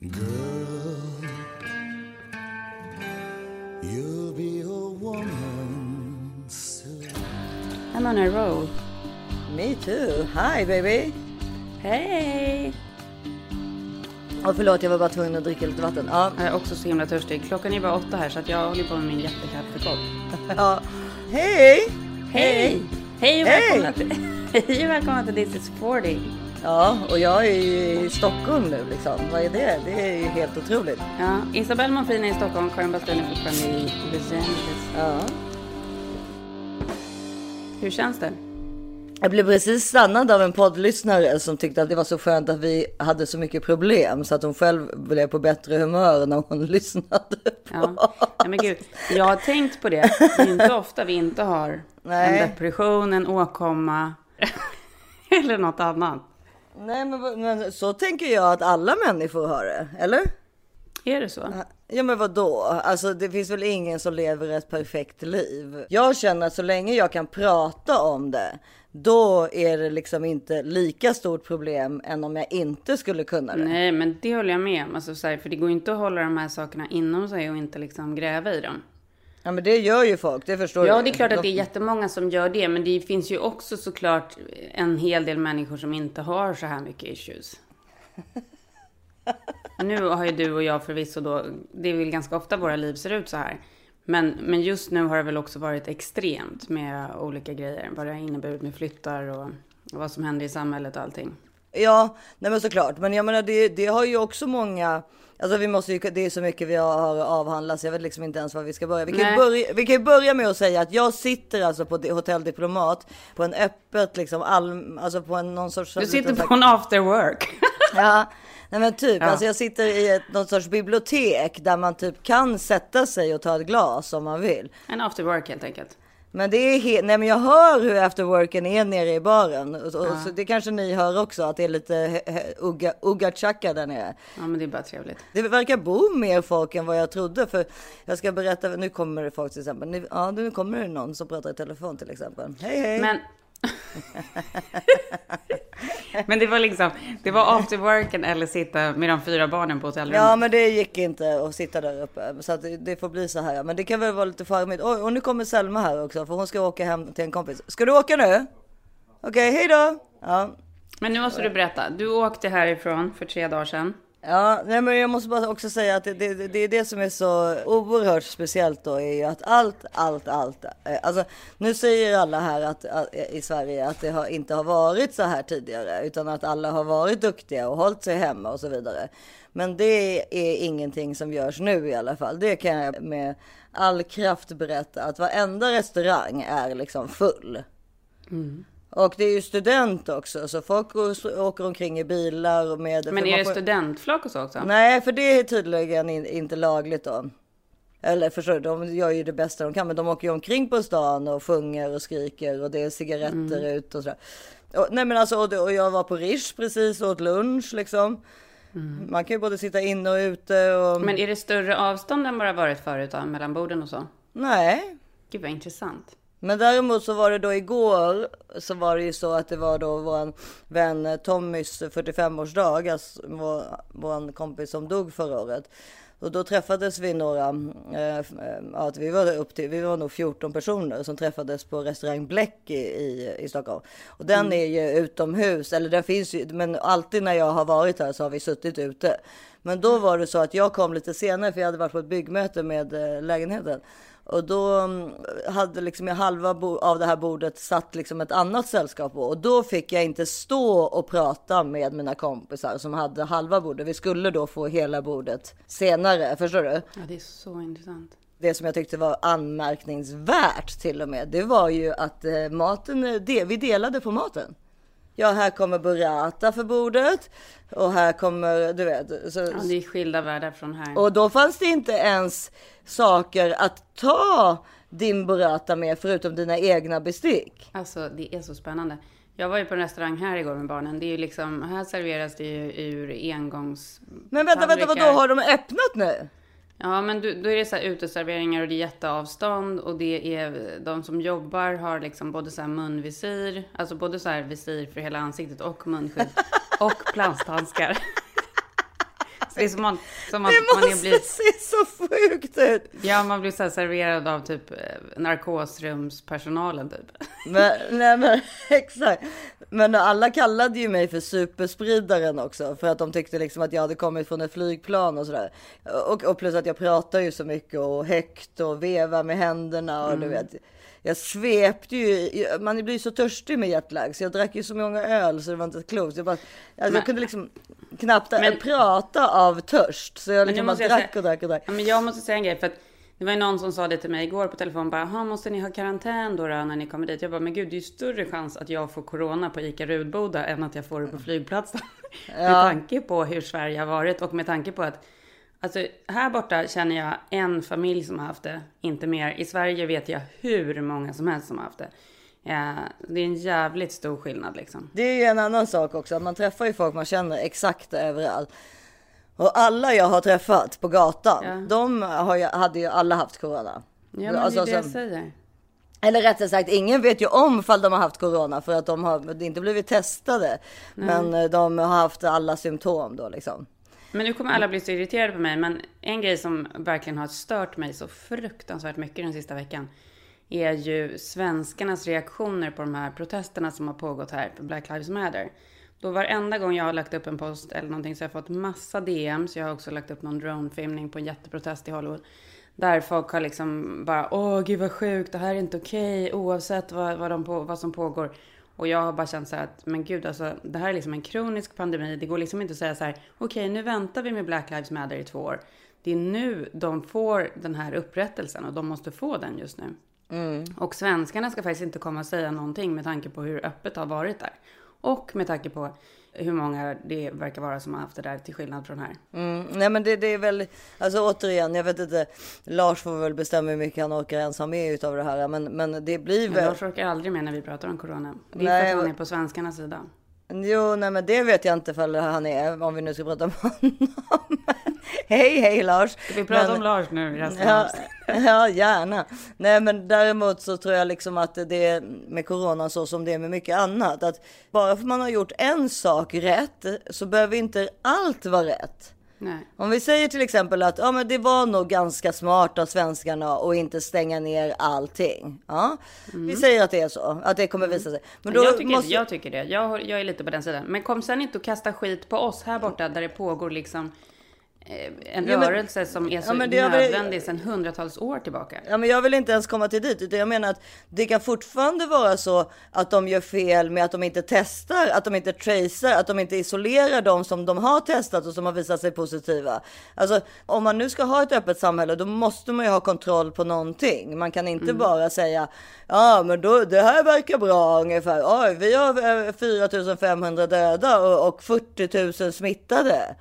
Girl, you'll be a woman soon. I'm on a roll. Me too. Hi baby. Hej! Och förlåt, jag var bara tvungen att dricka lite vatten. Ja. Jag är också så himla törstig. Klockan är bara åtta här så att jag håller på med min jättekaffekopp. ja. Hej! Hej! Hej och Hej! välkomna till, Hej och välkomna till This is 40. Ja, och jag är ju i Stockholm nu liksom. Vad är det? Det är ju helt otroligt. Ja, Isabelle Monfrin är i Stockholm, Karin Bastin är fortfarande i Los Angeles. Ja. Hur känns det? Jag blev precis stannad av en poddlyssnare som tyckte att det var så skönt att vi hade så mycket problem så att hon själv blev på bättre humör när hon lyssnade på Ja. Nej, men gud, jag har tänkt på det. Det är inte ofta vi inte har Nej. en depression, en åkomma eller något annat. Nej, men, men så tänker jag att alla människor har det, eller? Är det så? Ja men vad då? Alltså det finns väl ingen som lever ett perfekt liv. Jag känner att så länge jag kan prata om det, då är det liksom inte lika stort problem än om jag inte skulle kunna det. Nej, men det håller jag med om. Alltså, här, för det går ju inte att hålla de här sakerna inom sig och inte liksom gräva i dem. Ja men det gör ju folk, det förstår Ja, du. det är klart att det är jättemånga som gör det, men det finns ju också såklart en hel del människor som inte har så här mycket issues. Nu har ju du och jag förvisso då, det är väl ganska ofta våra liv ser ut så här. Men, men just nu har det väl också varit extremt med olika grejer. Vad det har inneburit med flyttar och, och vad som händer i samhället och allting. Ja, nej men såklart. Men jag menar det, det har ju också många, alltså vi måste ju, det är så mycket vi har avhandlat så jag vet liksom inte ens var vi ska börja. Vi kan, börja, vi kan ju börja med att säga att jag sitter alltså på Hotell Diplomat på en öppet liksom, all, alltså på en någon sorts... Du sitter på en after work. Ja, nej men typ. Ja. Alltså jag sitter i ett, någon sorts bibliotek där man typ kan sätta sig och ta ett glas om man vill. En after work helt enkelt. Men det är helt, nej men jag hör hur afterworken är nere i baren. Och, och, så det kanske ni hör också att det är lite ugga, ugga chacka där nere. Ja, men det är bara trevligt. Det verkar bo mer folk än vad jag trodde. För jag ska berätta, nu kommer det folk till exempel. Nu, ja, nu kommer det någon som pratar i telefon till exempel. Hej hej. Men... men det var liksom, det var after worken eller sitta med de fyra barnen på hotellrummet. Ja men det gick inte att sitta där uppe. Så att det, får bli så här. Men det kan väl vara lite charmigt. Oj, och nu kommer Selma här också. För hon ska åka hem till en kompis. Ska du åka nu? Okej, hej då. Ja. Men nu måste du berätta. Du åkte härifrån för tre dagar sedan. Ja, nej men jag måste bara också säga att det, det, det är det som är så oerhört speciellt då är ju att allt, allt, allt. Eh, alltså nu säger alla här att, att, eh, i Sverige att det har, inte har varit så här tidigare utan att alla har varit duktiga och hållit sig hemma och så vidare. Men det är ingenting som görs nu i alla fall. Det kan jag med all kraft berätta att varenda restaurang är liksom full. Mm. Och det är ju student också så folk åker omkring i bilar och med. Men är det får- studentflak och så också? Nej, för det är tydligen in, inte lagligt då. Eller förstår du, de gör ju det bästa de kan, men de åker ju omkring på stan och sjunger och skriker och det är cigaretter ut och sådär. Och, nej men alltså, och, och jag var på Rish precis och åt lunch liksom. Man kan ju både sitta inne och ute och... Men är det större avstånd än vad det har varit förut då, mellan borden och så? Nej, Gud vad intressant. Men däremot så var det då igår så var det ju så att det var då vår vän Tommys 45-årsdag, alltså vår, vår kompis som dog förra året. Och då träffades vi några, eh, eh, att vi var upp till, vi var nog 14 personer som träffades på restaurang Bläck i, i, i Stockholm. Och den är ju utomhus, eller den finns ju, men alltid när jag har varit här så har vi suttit ute. Men då var det så att jag kom lite senare för jag hade varit på ett byggmöte med eh, lägenheten. Och då mm, hade liksom i halva av det här bordet satt liksom ett annat sällskap på. Och då fick jag inte stå och prata med mina kompisar som hade halva bordet. Vi skulle då få hela bordet senare, förstår du? Ja, det är så intressant. Det som jag tyckte var anmärkningsvärt till och med, det var ju att eh, maten, eh, det, vi delade på maten. Ja, här kommer burrata för bordet och här kommer, du vet. Så, Ja, det är skilda världar från här. och då fanns det inte ens saker att ta din burrata med förutom dina egna bestick. Alltså det är så spännande. Jag var ju på en restaurang här igår med barnen. Det är ju liksom, här serveras det ju ur engångs... Men vänta, vänta, vad då har de öppnat nu? Ja, men du, då är det så här uteserveringar och det är jätteavstånd och det är de som jobbar har liksom både så här munvisir, alltså både så här visir för hela ansiktet och munskydd och plasthandskar. Det är som, man, som att Det man blir, se så sjukt ut. ja, man blir så serverad av typ eh, narkosrumspersonalen typ. Men, nej men exakt. Men alla kallade ju mig för superspridaren också för att de tyckte liksom att jag hade kommit från ett flygplan och sådär. Och, och plus att jag pratar ju så mycket och högt och vevar med händerna och du vet. Jag svepte ju, man blir ju så törstig med jetlag så jag drack ju så många öl så det var inte klokt. Jag, bara, alltså Men- jag kunde liksom knappt Men- prata av törst. Så jag liksom bara drack säga- och drack och drack. Ja, men jag måste säga en grej för att det var ju någon som sa det till mig igår på telefon bara, "Jaha, måste ni ha karantän då, då när ni kommer dit? Jag bara, men gud det är ju större chans att jag får corona på ICA Rudboda än att jag får det på flygplatsen. med tanke på hur Sverige har varit och med tanke på att Alltså här borta känner jag en familj som har haft det, inte mer. I Sverige vet jag hur många som helst som har haft det. Ja, det är en jävligt stor skillnad liksom. Det är ju en annan sak också. Man träffar ju folk man känner exakt överallt. Och alla jag har träffat på gatan, Ja. de har ju, hade ju alla haft corona. Ja, men Alltså, det är det jag som- säger. Eller rättare sagt, ingen vet ju om fall de har haft corona för att de har inte blivit testade. Men eh, de har haft alla symptom då liksom. Men nu kommer alla bli så irriterade på mig, men en grej som verkligen har stört mig så fruktansvärt mycket den sista veckan är ju svenskarnas reaktioner på de här protesterna som har pågått här för Black Lives Matter. Då varenda gång jag har lagt upp en post eller någonting så har jag fått massa DMs. Jag har också lagt upp någon dronefilmning på en jätteprotest i Hollywood. Där folk har liksom bara, åh gud vad sjukt, det här är inte okej oavsett vad, vad, de på, vad som pågår. Och jag har bara känt så här att, men gud alltså, det här är liksom en kronisk pandemi. Det går liksom inte att säga så här, okej nu väntar vi med Black Lives Matter i två år. Det är nu de får den här upprättelsen och de måste få den just nu. Och svenskarna ska faktiskt inte komma och säga någonting med tanke på hur öppet det har varit där. Och med tanke på hur många det verkar vara som har haft det där till skillnad från här. Mm, nej men det, det är väl, alltså återigen, jag vet inte, Lars får väl bestämma hur mycket han orkar ens ha med utav det här. Men, men det blir Men väl... Lars orkar aldrig med när vi pratar om corona. Det är Nej, för att han är på svenskarnas sida. Jo, nej men det vet jag inte ifall han är, om vi nu ska prata om honom. hej, hej Lars! Ska vi prata Men- om Lars nu resten Ja, ja, gärna. Nej, men däremot så tror jag liksom att det är med corona så som det är med mycket annat. Att bara för man har gjort en sak rätt så behöver inte allt vara rätt. Nej. Om vi säger till exempel att ja, men det var nog ganska smart av svenskarna att inte stänga ner allting. Ja, vi säger att det är så, att det kommer visa sig. Men då Mm. jag, tycker, måste... jag tycker det. Jag, jag är lite på den sidan. Men kom sen inte och kasta skit på oss här borta där det pågår liksom en Ja, men- rörelse som är så Ja, det nödvändig sedan hundratals år tillbaka. Ja, men jag vill inte ens komma till dit, utan jag menar att det kan fortfarande vara så att de gör fel med att de inte testar, att de inte tracear, att de inte isolerar de som de har testat och som har visat sig positiva. Alltså, om man nu ska ha ett öppet samhälle, då måste man ju ha kontroll på någonting. Man kan inte bara säga, ja, men då, det här verkar bra ungefär. Oj, vi har eh, 4500 döda och, och 40 000 smittade.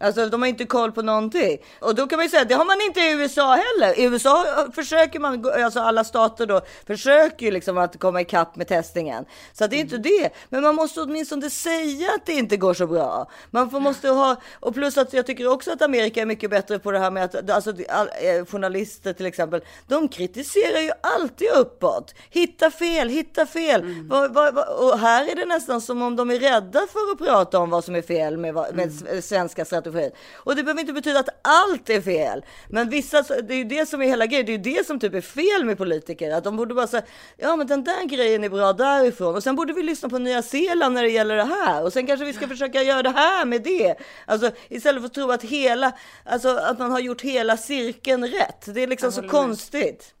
Alltså de har inte koll på någonting. Och då kan man ju säga, det har man inte i USA heller. I USA försöker man, alltså alla stater då, försöker ju liksom att komma ikapp med testningen. Så det är inte det. Men man måste åtminstone säga att det inte går så bra. Man får, måste ha, och plus att jag tycker också att Amerika är mycket bättre på det här med att, alltså all, eh, journalister till exempel, de kritiserar ju alltid uppåt. Hitta fel, hitta fel. Vad- vad- vad- och här är det nästan som om de är rädda för att prata om vad som är fel med, med s- svenska strategin. Och det behöver inte betyda att allt är fel. Men vissa, det är ju det som är hela grejen. Det är ju det som typ är fel med politiker. Att de borde bara säga, ja men den där grejen är bra därifrån. Och sen borde vi lyssna på Nya Zeeland när det gäller det här. Och sen kanske vi ska försöka göra det här med det. Alltså istället för att tro att hela, alltså att man har gjort hela cirkeln rätt. Det är liksom så konstigt.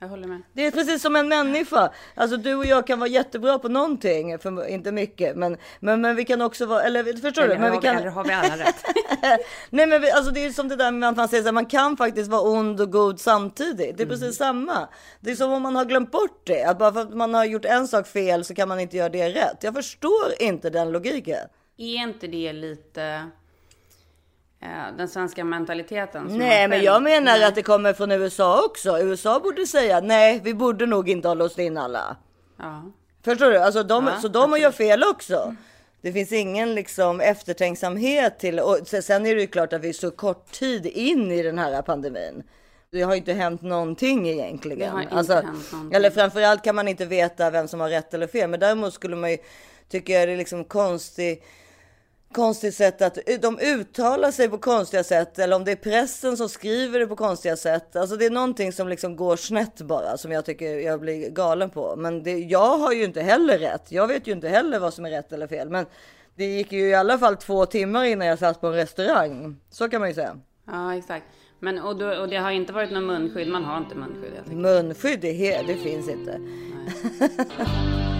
Jag håller med. Det är precis som en människa. Alltså du och jag kan vara jättebra på någonting, för, inte mycket, men, men, men vi kan också vara, eller förstår Eller, du? Men vi kan, eller har vi alla rätt? Nej men vi, alltså det är som det där med att man säger så här, man kan faktiskt vara ond och god samtidigt. Det är Mm. precis samma. Det är som om man har glömt bort det. Att bara för att man har gjort en sak fel så kan man inte göra det rätt. Jag förstår inte den logiken. Är inte det lite den svenska mentaliteten? Nej men jag menar att det kommer från USA också. USA borde säga nej, vi borde nog inte ha låst in alla. Ja. Förstår du? Alltså de, Ja, så de gör fel också. Det finns ingen liksom eftertänksamhet till och se- sen är det ju klart att vi är så kort tid in i den här pandemin. Det har inte hänt någonting egentligen. Det har inte alltså, hänt någonting. Eller framförallt kan man inte veta vem som har rätt eller fel. Men däremot skulle man ju tycker jag det är liksom konstigt. Konstigt sätt att de uttalar sig på konstiga sätt eller om det är pressen som skriver det på konstiga sätt. Alltså det är någonting som liksom går snett bara som jag tycker jag blir galen på. Men det, jag har ju inte heller rätt. Jag vet ju inte heller vad som är rätt eller fel. Men det gick ju i alla fall två timmar innan jag satt på en restaurang. Så kan man ju säga. Ja, exakt. Men och, då, och det har inte varit någon munskydd. Man har inte munskydd. Munskydd, det, det finns inte.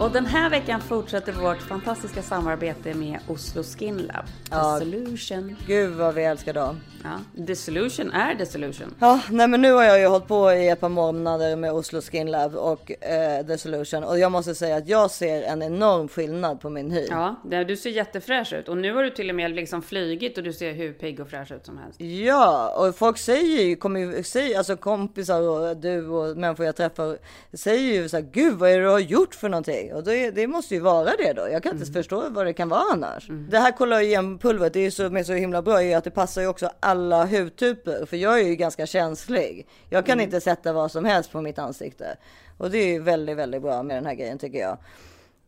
Och den här veckan fortsätter vårt fantastiska samarbete med Oslo Skin Lab. Ja. The Solution. Gud vad vi älskar dem. Ja, The Solution är The Solution. Ja, nej men nu har jag ju hållit på i ett par månader med Oslo Skin Lab och eh, The Solution och jag måste säga att jag ser en enorm skillnad på min hy. Ja, du ser jättefräsch ut. Och nu har du till och med liksom flygit och du ser hur pigg och fräsch ut som helst. Ja, och folk säger ju, kommer säga, alltså kompisar och du och människor jag träffar säger ju så här, gud vad är det du har gjort för någonting? Och det, det måste ju vara det då. Jag kan inte förstå vad det kan vara annars. Det här kollagenpulvret, det är så, med så himla bra är att det passar ju också alla hudtyper. För jag är ju ganska känslig. Jag kan inte sätta vad som helst på mitt ansikte. Och det är ju väldigt, väldigt bra med den här grejen tycker jag.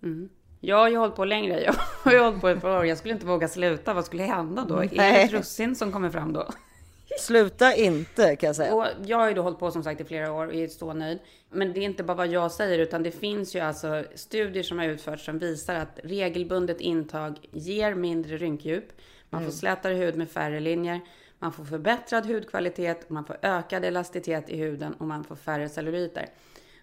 Jag har ju hållit på längre. Jag har ju hållit på ett par år. Jag skulle inte våga sluta. Vad skulle hända då? Är det Nej. ett russin som kommer fram då? Sluta inte kan jag säga. Och jag har ju då hållit på som sagt i flera år och är så nöjd. Men det är inte bara vad jag säger utan det finns ju alltså studier som har utförts som visar att regelbundet intag ger mindre rynkdjup. Man får slätare hud med färre linjer. Man får förbättrad hudkvalitet, man får ökad elasticitet i huden och man får färre celluliter.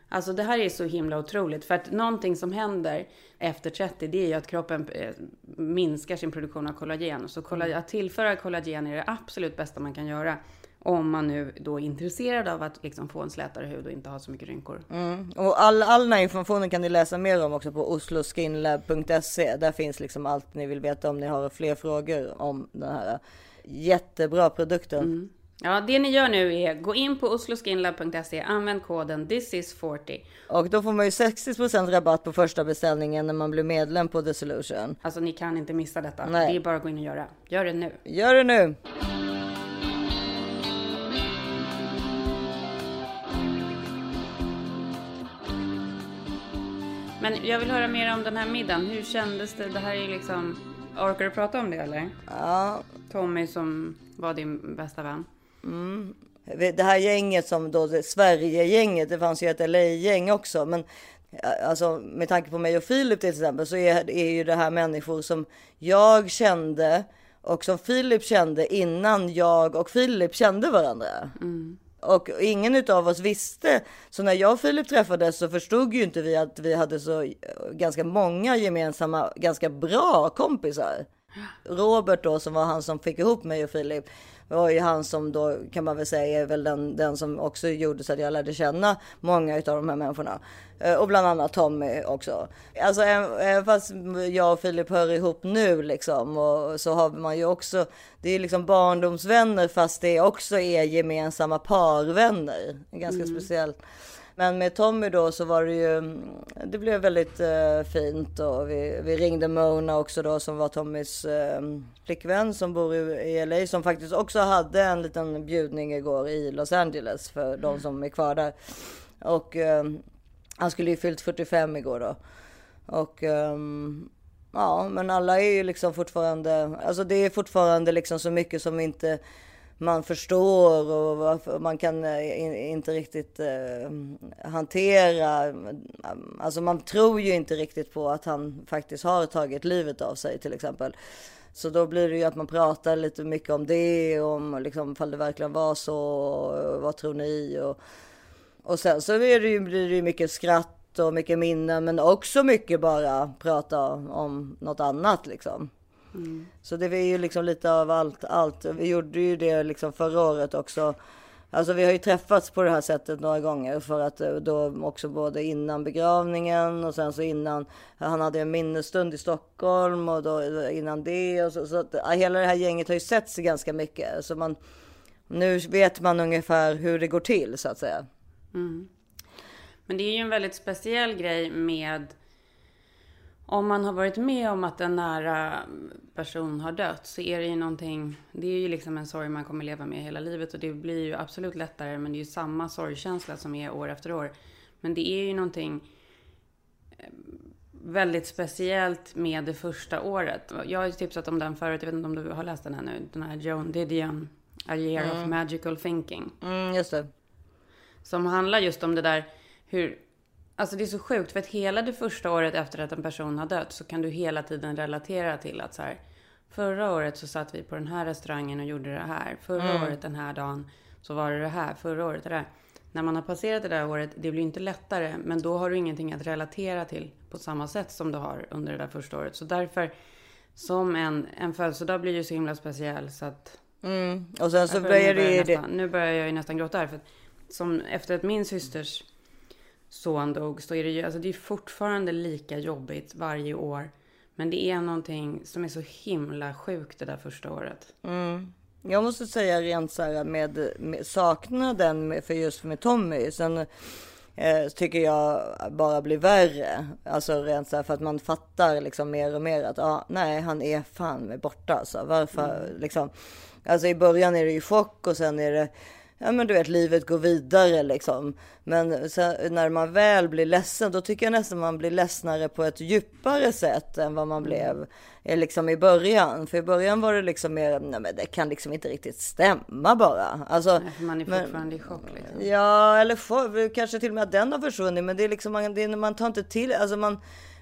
Alltså det här är så himla otroligt för att någonting som händer efter 30 det är ju att kroppen eh, minskar sin produktion av kollagen. Så kolla- att tillföra kollagen är det absolut bästa man kan göra. Om man nu då är intresserad av att liksom få en slätare hud och inte ha så mycket rynkor. Mm. Och all, all den här informationen kan ni läsa mer om också på osloskinlab.se. Där finns liksom allt ni vill veta om ni har fler frågor om den här jättebra produkten. Ja, det ni gör nu är gå in på osloskinlab.se, använd koden thisis40. Och då får man ju 60% rabatt på första beställningen när man blir medlem på The Solution. Alltså ni kan inte missa detta. Nej. Det är bara att gå in och göra. Gör det nu. Gör det nu! Men jag vill höra mer om den här middagen. Hur kändes det? Det här är ju liksom... Orkar du prata om det eller? Ja, Tommy som var din bästa vän. Det här gänget som då, Sverige-gänget, det fanns ju ett LA-gäng också. Men alltså med tanke på mig och Filip till exempel så är, är ju det här människor som jag kände och som Filip kände innan jag och Filip kände varandra. Och ingen utav oss visste. Så när jag och Filip träffades så förstod ju inte vi att vi hade så eh, ganska många gemensamma, ganska bra kompisar. Robert då som var han som fick ihop mig och Filip var ju han som då kan man väl säga är väl den, den som också gjorde så att jag lärde känna många utav de här människorna. Eh, Och bland annat Tommy också. Alltså även fast jag och Filip hör ihop nu liksom och så har man ju också, det är liksom barndomsvänner fast det också är gemensamma parvänner. Ganska speciellt. Men med Tommy då så var det ju, det blev väldigt eh, fint och vi, vi ringde Mona också då som var Tommys eh, flickvän som bor i, i LA som faktiskt också hade en liten bjudning igår i Los Angeles för de som är kvar där. Och eh, han skulle ju fyllt 45 igår då. Och ehm, ja, men alla är ju liksom fortfarande, alltså det är fortfarande liksom så mycket som inte man förstår och varför man kan eh, in- inte riktigt eh, hantera. Alltså man tror ju inte riktigt på att han faktiskt har tagit livet av sig till exempel. Så då blir det ju att man pratar lite mycket om det, om liksom ifall det verkligen var så, och vad tror ni? Och, och sen så är det ju, blir det ju mycket skratt och mycket minnen men också mycket bara prata om något annat liksom. Så det är ju liksom lite av allt, allt. Vi gjorde ju det liksom förra året också. Alltså vi har ju träffats på det här sättet några gånger för att eh, då också både innan begravningen och sen så innan han hade en minnesstund i Stockholm och då innan det och så, så att ja, hela det här gänget har ju setts ganska mycket så man nu vet man ungefär hur det går till så att säga. Men det är ju en väldigt speciell grej med om man har varit med om att en nära person har dött så är det ju någonting, det är ju liksom en sorg man kommer leva med hela livet och det blir ju absolut lättare men det är ju samma sorgkänsla som är år efter år. Men det är ju någonting eh, väldigt speciellt med det första året. Jag har ju tipsat om den förut, jag vet inte om du har läst den här nu, den här Joan Didion, A year mm. of magical thinking. Mm, just det. Som handlar just om det där hur Alltså det är så sjukt för att hela det första året efter att en person har dött så kan du hela tiden relatera till att så här, förra året så satt vi på den här restaurangen och gjorde det här. Förra mm. året den här dagen så var det det här. Förra året det där. När man har passerat det där året, det blir inte lättare, men då har du ingenting att relatera till på samma sätt som du har under det där första året. Så därför, som en, en födelsedag blir ju så himla speciell så att... Mm. Och sen så börjar det ju... Nästan, nu börjar jag ju nästan gråta här. För som efter att min systers son dog så är det ju alltså det är fortfarande lika jobbigt varje år. Men det är någonting som är så himla sjukt det där första året. Mm. Jag måste säga rent så här med, med saknaden med, för just med Tommy. Sen eh, tycker jag bara blir värre. Alltså rent så här för att man fattar liksom mer och mer att ah, nej, han är fan med borta. Alltså. Varför mm. liksom? Alltså i början är det ju chock och sen är det ja men du vet livet går vidare liksom. Men sen, när man väl blir ledsen då tycker jag nästan man blir ledsnare på ett djupare sätt än vad man blev eh, liksom i början. För i början var det liksom mer, nej men det kan liksom inte riktigt stämma bara. Alltså, nej, man är fortfarande men, i chock liksom. Ja, eller kanske till och med att den har försvunnit. Men det är liksom, man, det är, man tar inte till, alltså man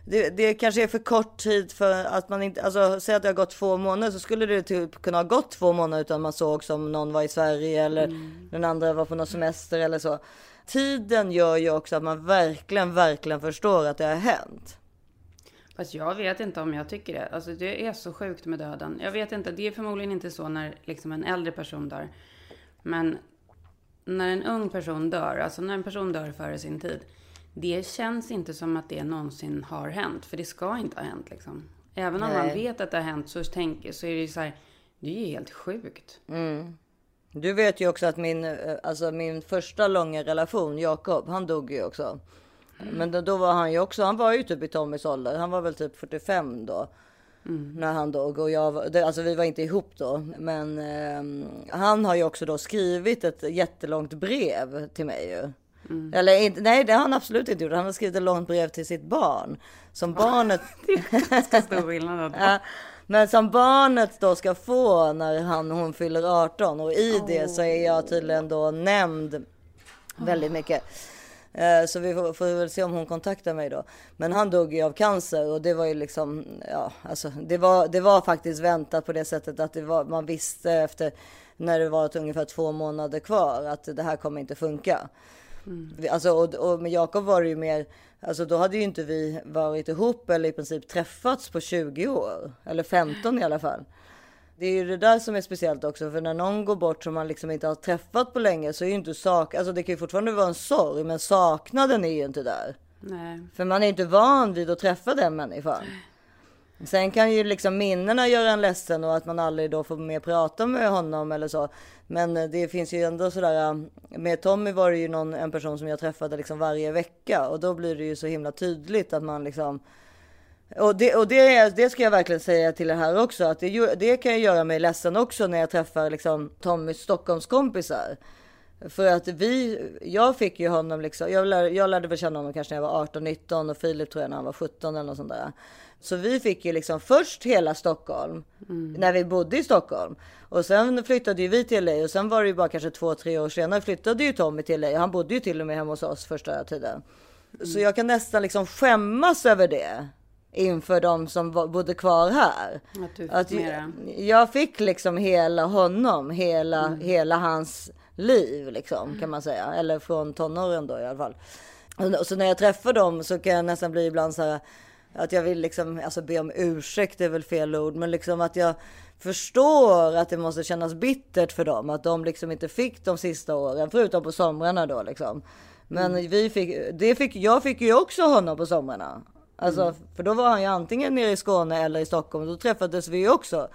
det, det kanske är för kort tid för att man inte, alltså säg att det har gått två månader så skulle det typ kunna ha gått två månader utan man såg som någon var i Sverige eller mm. den andra var på någon semester eller så. Tiden gör ju också att man verkligen, verkligen förstår att det har hänt. Fast jag vet inte om jag tycker det. Alltså det är så sjukt med döden. Jag vet inte, det är förmodligen inte så när liksom en äldre person dör. Men när en ung person dör, alltså när en person dör före sin tid det känns inte som att det någonsin har hänt. För det ska inte ha hänt liksom. Även om Nej. man vet att det har hänt så, tänk, så är det ju så här, det är ju helt sjukt. Mm. Du vet ju också att min, eh, alltså min första långa relation, Jakob, han dog ju också. Mm. Men då, då, var han ju också, han var ju typ i Tommys ålder. Han var väl typ 45 då. Mm. När han dog och jag var, alltså vi var inte ihop då. Men eh, han har ju också då skrivit ett jättelångt brev till mig ju. Mm. Eller nej, det har han absolut inte gjort. Han har skrivit ett långt brev till sitt barn. Som barnet... det är ganska stor skillnad. ja, men som barnet då ska få när han, hon fyller 18. Och i oh. det så är jag tydligen då nämnd väldigt mycket. Eh, så vi får, får, väl se om hon kontaktar mig då. Men han dog ju av cancer och det var ju liksom, ja, alltså det var, det var faktiskt väntat på det sättet att det var, man visste efter när det var ungefär två månader kvar att det här kommer inte funka. Mm. Alltså, och, och med Jakob var det ju mer, alltså då hade ju inte vi varit ihop eller i princip träffats på 20 år. Eller 15 i alla fall. Det är ju det där som är speciellt också, för när någon går bort som man liksom inte har träffat på länge så är ju inte sak, alltså det kan ju fortfarande vara en sorg, men saknaden är ju inte där. Nej. För man är inte van vid att träffa den människan. Sen kan ju liksom minnena göra en ledsen och att man aldrig då får mer prata med honom eller så. Men det finns ju ändå sådär, med Tommy var det ju någon, en person som jag träffade liksom varje vecka och då blir det ju så himla tydligt att man liksom och, det, och det, det ska jag verkligen säga till er här också, att det, det kan ju göra mig ledsen också när jag träffar liksom Tommys Stockholmskompisar. För att vi, jag fick ju honom liksom, jag lärde, jag lärde väl känna honom kanske när jag var 18-19 och Filip tror jag när han var 17 eller något sånt där. Så vi fick ju liksom först hela Stockholm mm. när vi bodde i Stockholm. Och sen flyttade ju vi till LA och sen var det ju bara kanske två, tre år senare flyttade ju Tommy till LA. Han bodde ju till och med hemma hos oss första tiden. Mm. Så jag kan nästan liksom skämmas över det inför de som bodde kvar här. Att, att jag, jag fick liksom hela honom, hela, mm. hela hans liv liksom kan man säga. Eller från tonåren då i alla fall. Så när jag träffar dem så kan jag nästan bli ibland så här att jag vill liksom, alltså be om ursäkt är väl fel ord, men liksom att jag förstår att det måste kännas bittert för dem att de liksom inte fick de sista åren, förutom på somrarna då liksom. Men mm. vi fick, det fick, jag fick ju också honom på somrarna. Alltså, mm. för då var han ju antingen nere i Skåne eller i Stockholm. Då träffades vi ju också.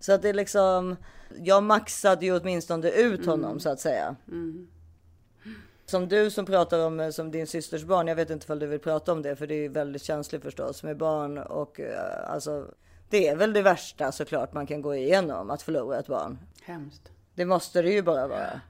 Så att det är liksom, jag maxade ju åtminstone ut honom mm. så att säga. Mm. Som du som pratar om eh, som din systers barn. Jag vet inte om du vill prata om det, för det är väldigt känsligt förstås med barn och eh, alltså. Det är väl det värsta såklart man kan gå igenom att förlora ett barn. Hemskt. Det måste det ju bara vara.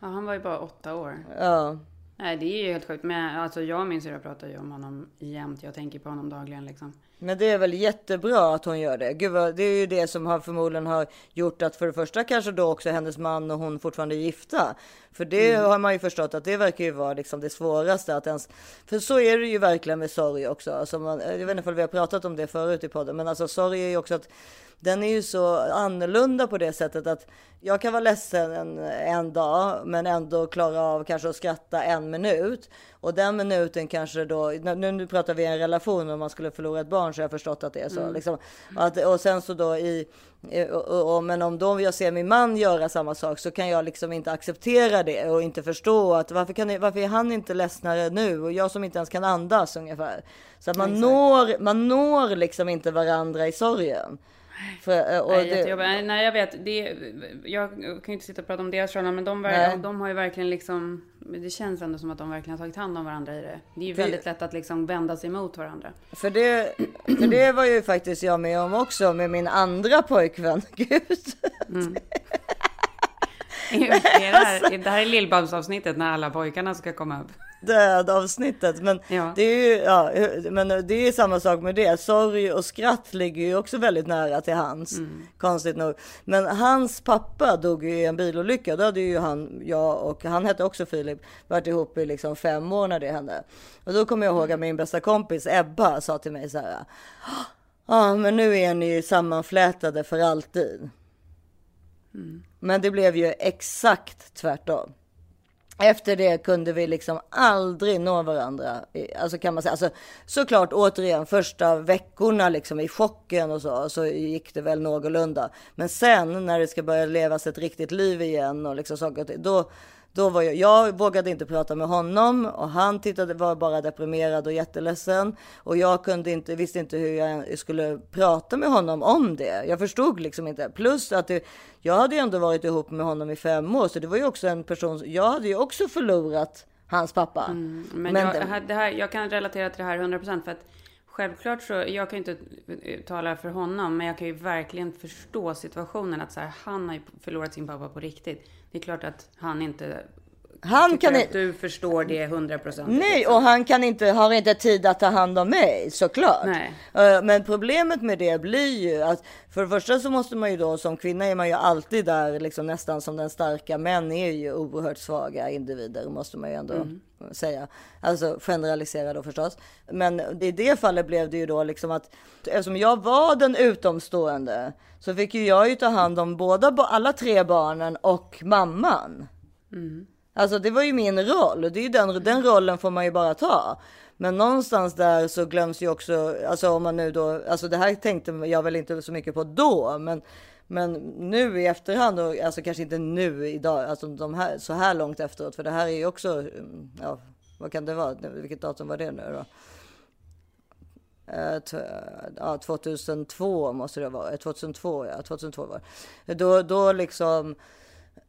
Ja, han var ju bara åtta år. Ja, Nej, det är ju helt sjukt. Men alltså, jag och min syrra pratar ju om honom jämt. Jag tänker på honom dagligen liksom. Men det är väl jättebra att hon gör det. Gud vad, det är ju det som har förmodligen har gjort att för det första kanske då också hennes man och hon fortfarande är gifta. För det har man ju förstått att det verkar ju vara liksom det svåraste att ens. För så är det ju verkligen med sorg också. Alltså man, jag vet inte om vi har pratat om det förut i podden, men alltså sorg är ju också att den är ju så annorlunda på det sättet att jag kan vara ledsen en, en dag men ändå klara av kanske att skratta en minut. Och den minuten kanske då, nu, nu pratar vi en relation om man skulle förlora ett barn så har jag förstått att det är så. Liksom. Att, och sen så då i, och, och, och, men om då jag ser min man göra samma sak så kan jag liksom inte acceptera det och inte förstå att varför, kan, varför är han inte ledsnare nu och jag som inte ens kan andas ungefär. Så att man, Exakt. når, man når liksom inte varandra i sorgen. För, och Nej, det. Nej, jag vet. Det, jag kan ju inte sitta och prata om deras förhållanden, men de, ver- de har ju verkligen liksom... Det känns ändå som att de verkligen har tagit hand om varandra i det. Det är ju För- väldigt lätt att liksom vända sig mot varandra. För det, för det var ju faktiskt jag med om också med min andra pojkvän. Gud. Det är det, här, det här är Lill-Babs-avsnittet när alla pojkarna ska komma upp. Död avsnittet. Men Ja. det är ju, ja, men det är samma sak med det. Sorg och skratt ligger ju också väldigt nära till hans. Konstigt nog. Men hans pappa dog ju i en bilolycka. Då hade ju han, jag och han hette också Filip, varit ihop i liksom fem år när det hände. Och då kommer jag ihåg att min bästa kompis Ebba sa till mig så här. Ja, men nu är ni sammanflätade för alltid. Men det blev ju exakt tvärtom. Efter det kunde vi liksom aldrig nå varandra. Alltså kan man säga. Alltså, såklart återigen första veckorna liksom i chocken och så, så gick det väl någorlunda. Men sen när det ska börja levas ett riktigt liv igen och liksom saker och ting, då, då var jag, jag vågade inte prata med honom och han tittade, var bara deprimerad och jätteledsen. Och jag kunde inte, visste inte hur jag skulle prata med honom om det. Jag förstod liksom inte. Plus att det, jag hade ju ändå varit ihop med honom i fem år, så det var ju också en person, jag hade ju också förlorat hans pappa. Mm, Men, Men jag, det- det här, det här, jag kan relatera till det här 100% för att självklart så, jag kan ju inte eh, tala för honom, men jag kan ju verkligen förstå situationen att så här, han har ju förlorat sin pappa på riktigt. Det är klart att han inte han kan att inte... du förstår det 100%. Nej, och han kan inte, har inte tid att ta hand om mig såklart. Nej. Eh, Men problemet med det blir ju att för det första så måste man ju då som kvinna är man ju alltid där liksom nästan som den starka. Män är ju oerhört svaga individer måste man ju ändå säga. Alltså generalisera då förstås. Men i det fallet blev det ju då liksom att eftersom jag var den utomstående så fick ju jag ju ta hand om båda alla tre barnen och mamman. Alltså det var ju min roll det är ju den, den rollen får man ju bara ta. Men någonstans där så glöms ju också, alltså om man nu då, alltså det här tänkte jag väl inte så mycket på då, men, men nu i efterhand och alltså kanske inte nu idag, alltså de här, så här långt efteråt, för det här är ju också, ja, vad kan det vara? Vilket datum var det nu då? Eh, ja, 2002 måste det vara. 2002, eh, ja. 2002 var det. Då, då liksom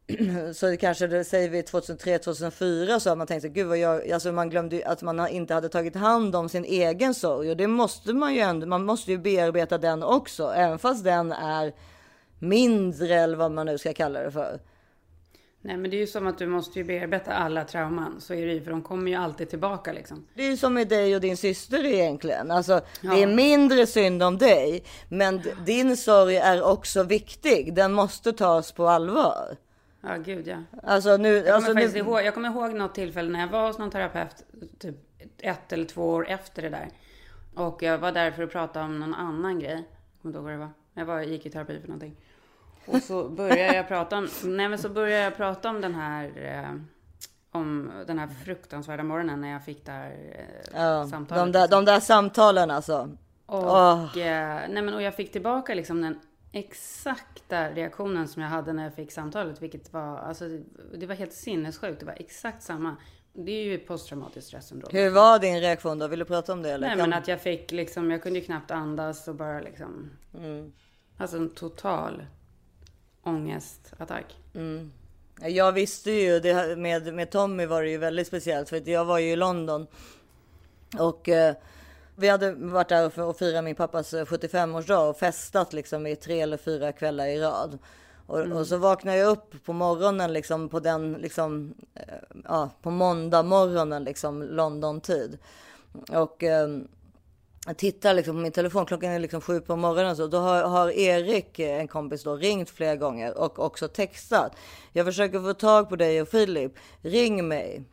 så det kanske det säger vi 2003, 2004 så har man tänkt sig gud vad jag, alltså man glömde ju att man inte hade tagit hand om sin egen sorg och det måste man ju ändå, man måste ju bearbeta den också, även fast den är mindre eller vad man nu ska kalla det för. Nej, men det är ju som att du måste ju bearbeta alla trauman. Så är det ju, för de kommer ju alltid tillbaka liksom. Det är ju som med dig och din syster egentligen. Alltså, det är Ja. mindre synd om dig, men d- din sorg är också viktig. Den måste tas på allvar. Ja, gud ja. Alltså nu, Jag alltså kommer, faktiskt nu, ihåg, jag kommer ihåg något tillfälle när jag var hos någon terapeut, typ ett eller två år efter det där. Och jag var där för att prata om någon annan grej. Jag kommer inte ihåg vad det var. Jag var, gick i terapi för någonting. Och så började jag prata om, nej men så började jag prata om den här, eh, om den här fruktansvärda morgonen när jag fick det här eh, ja, samtalet. de, där, de där samtalen alltså. Och, Åh. eh, nej men, och jag fick tillbaka liksom den exakta reaktionen som jag hade när jag fick samtalet. Vilket var, alltså, det, var helt sinnessjukt. Det var exakt samma. Det är ju posttraumatiskt stressyndrom. Hur var din reaktion då? Vill du prata om det? Eller? Nej men att jag fick liksom, jag kunde ju knappt andas och bara liksom. Mm. Alltså en total ångestattack. Jag visste ju, det, med, med Tommy var det ju väldigt speciellt för att jag var ju i London och eh, vi hade varit där för att fira min pappas 75-årsdag och festat liksom i tre eller fyra kvällar i rad. Och, mm. och, så vaknade jag upp på morgonen liksom på den liksom ja, på måndag morgonen liksom London-tid. Och eh, jag tittar liksom på min telefon, klockan är liksom sju på morgonen så då har, har, Erik, en kompis då, ringt flera gånger och också textat. Jag försöker få tag på dig och Filip, ring mig.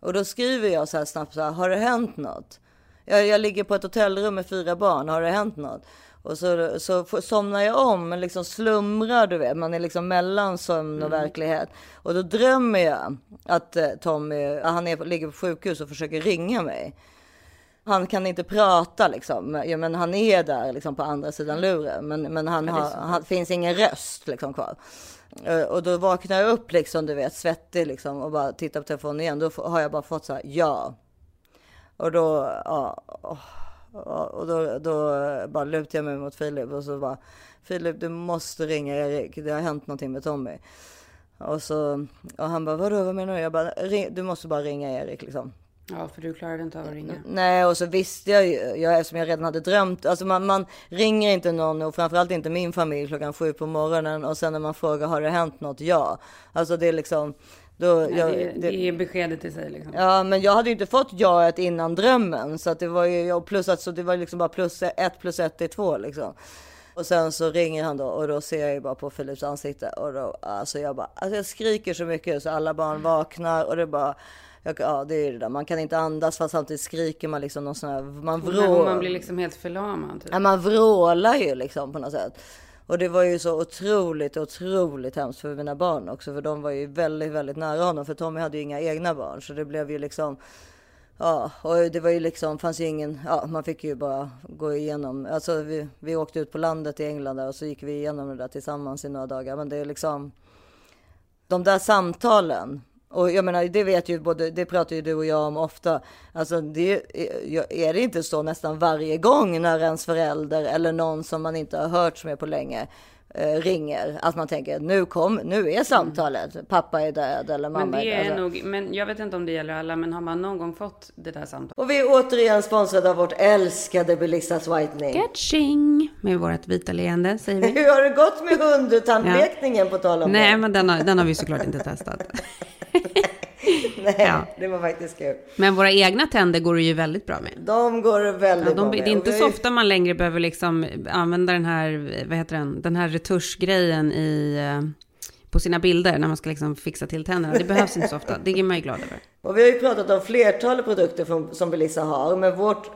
Och då skriver jag så här snabbt så här, har det hänt något? Jag, jag ligger på ett hotellrum med fyra barn, har det hänt något? Och så, så somnar jag om, liksom slumrar du vet. Man är liksom mellan sömn och mm. verklighet. Och då drömmer jag att eh, Tommy, han är, ligger på sjukhus och försöker ringa mig. Han kan inte prata liksom, ja, men han är där liksom på andra sidan luren. Men, men han har, han, finns ingen röst liksom kvar. Eh, och då vaknar jag upp liksom, du vet, svettig liksom och bara tittar på telefonen igen. Då har jag bara fått så här, ja. Och då, ja. Och då, då bara lutar jag mig mot Filip och så bara Filip, du måste ringa Erik. Det har hänt någonting med Tommy. Och så och han bara, vadå, vad menar du? Jag bara, du måste bara ringa Erik liksom. Ja, för du klarade inte av att ringa. Nej, och så visste jag ju, jag, eftersom jag redan hade drömt, alltså man, man ringer inte någon och framförallt inte min familj klockan sju på morgonen och sen när man frågar har det hänt något? Ja, alltså det är liksom. Då, Nej, jag, det, det, är beskedet i sig. Liksom. Ja, men jag hade ju inte fått jaet innan drömmen så att det var ju plus att så det var liksom bara plus ett plus ett är två liksom. Och sen så ringer han då och då ser jag ju bara på Philips ansikte och då alltså jag bara alltså jag skriker så mycket så alla barn vaknar och det bara jag, ja, det är det där. Man kan inte andas fast samtidigt skriker man liksom någon sån här, man vrålar. Man blir liksom helt förlamad. Typ. Ja, man vrålar ju liksom på något sätt. Och det var ju så otroligt, otroligt hemskt för mina barn också. För de var ju väldigt, väldigt nära honom. För Tommy hade ju inga egna barn. Så det blev ju liksom, ja, och det var ju liksom, fanns ju ingen, ja, man fick ju bara gå igenom. Alltså vi, vi åkte ut på landet i England där, och så gick vi igenom det där tillsammans i några dagar. Men det är liksom, de där samtalen och jag menar, det vet ju både, det pratar ju du och jag om ofta. Alltså, det, är det inte så nästan varje gång när ens förälder eller någon som man inte har hört med på länge eh, ringer att man tänker nu kom, nu är samtalet, mm. pappa är död eller mamma men det är död. Alltså. Nog, men jag vet inte om det gäller alla, men har man någon gång fått det där samtalet? Och vi är återigen sponsrade av vårt älskade Belissas Whitening. Catching! Med vårt vita leende säger vi. Hur har det gått med hundtandlekningen ja. på tal om Nej, det? men den har, den har vi såklart inte testat. Nej, ja. det var faktiskt kul. Men våra egna tänder går det ju väldigt bra med. De går väldigt ja, de, bra med. Det är inte så ofta man längre behöver liksom använda den här, vad heter den, den här retuschgrejen i, eh, på sina bilder när man ska liksom fixa till tänderna. Det behövs inte så ofta. Det är man ju glad över. Och vi har ju pratat om flertalet produkter som Belissa har, men vårt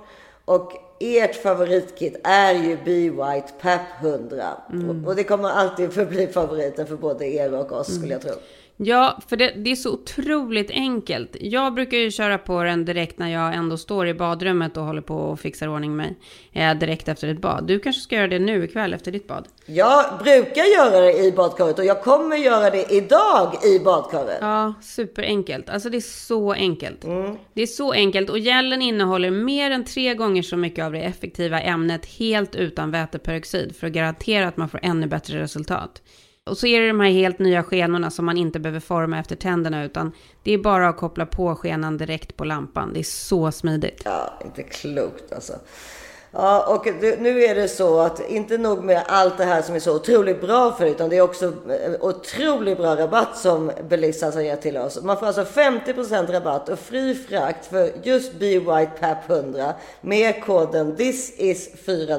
och ert favoritkit är ju Be White PAP 100. Mm. Och det kommer alltid förbli favoriten för både er och oss mm. skulle jag tro. Ja, för det, det, är så otroligt enkelt. Jag brukar ju köra på den direkt när jag ändå står i badrummet och håller på och fixar ordning mig. Eh, direkt efter ett bad. Du kanske ska göra det nu ikväll efter ditt bad? Jag brukar göra det i badkaret och jag kommer göra det idag i badkaret. Ja, superenkelt. Alltså det är så enkelt. Mm. Det är så enkelt och gällen innehåller mer än tre gånger så mycket av det effektiva ämnet helt utan väteperoxid för att garantera att man får ännu bättre resultat. Och så är det de här helt nya skenorna som man inte behöver forma efter tänderna utan det är bara att koppla på skenan direkt på lampan. Det är så smidigt. Ja, inte klokt alltså. Ja, och nu är det så att inte nog med allt det här som är så otroligt bra för utan det är också eh, otroligt bra rabatt som Belissas har gett till oss. Man får alltså 50% rabatt och fri frakt för just Be White Pap 100 med koden This is 40.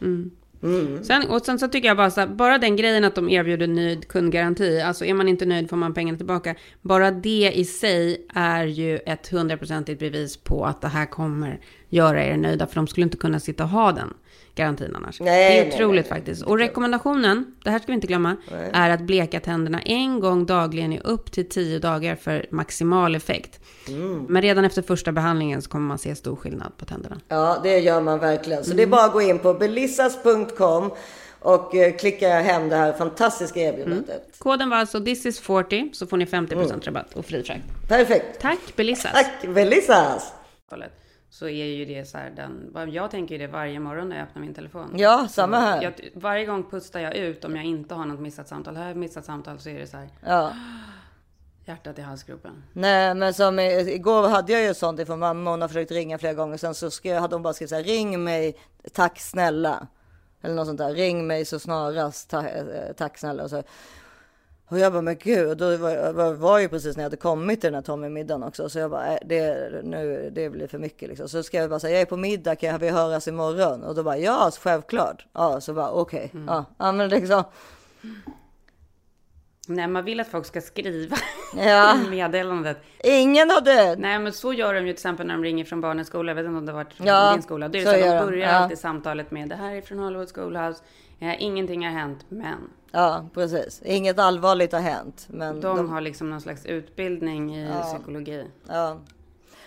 Mm. Mm. Sen, och sen så tycker jag bara så här, bara den grejen att de erbjuder nöjd kundgaranti, alltså är man inte nöjd får man pengarna tillbaka. Bara det i sig är ju ett hundraprocentigt bevis på att det här kommer göra er nöjda, för de skulle inte kunna sitta och ha den garantin annars. Nej, det är otroligt nej, faktiskt. Och rekommendationen, det här ska vi inte glömma, nej. är att bleka tänderna en gång dagligen i upp till tio dagar för maximal effekt. Mm. Men redan efter första behandlingen så kommer man se stor skillnad på tänderna. Ja, det gör man verkligen. Så mm. det är bara att gå in på belissas.com och eh, klicka hem det här fantastiska erbjudandet. Mm. Koden var alltså this is 40 så får ni 50% mm. rabatt och fri frakt. Perfekt. Tack Belissas. Tack Belissas så är ju det så här, den, jag tänker det varje morgon när jag öppnar min telefon. Ja, samma här. Jag, varje gång pustar jag ut om jag inte har något missat samtal. Har jag missat samtal så är det så här. Ja. Hjärtat i halsgropen. Nej, men som igår hade jag ju sånt ifrån mamma. Hon har försökt ringa flera gånger. Sen så skrev, hade hon bara skrivit så här, ring mig, tack snälla. Eller något sånt där, ring mig så snarast, ta, eh, tack snälla. Och, så. Och jag bara, men gud, och då var, var, var ju precis när jag hade kommit till den här Tommy-middagen också. Så jag bara, äh, det, nu, det blir för mycket liksom. Så skrev jag bara så här, jag är på middag, kan vi höras imorgon? Och då bara, ja, självklart. Ja, så bara, okej. Ja, ja, men liksom, Nej, man vill att folk ska skriva ja. i meddelandet. Ingen hade... Nej, men så gör de ju till exempel när de ringer från barnens skola. Jag vet inte om det har varit Ja, din skola. Det är så så de börjar Ja. alltid samtalet med det här är från Hollywood Schoolhouse. Eh, ingenting har hänt, men Ja, precis. Inget allvarligt har hänt. Men de, de, har liksom någon slags utbildning i psykologi. ja.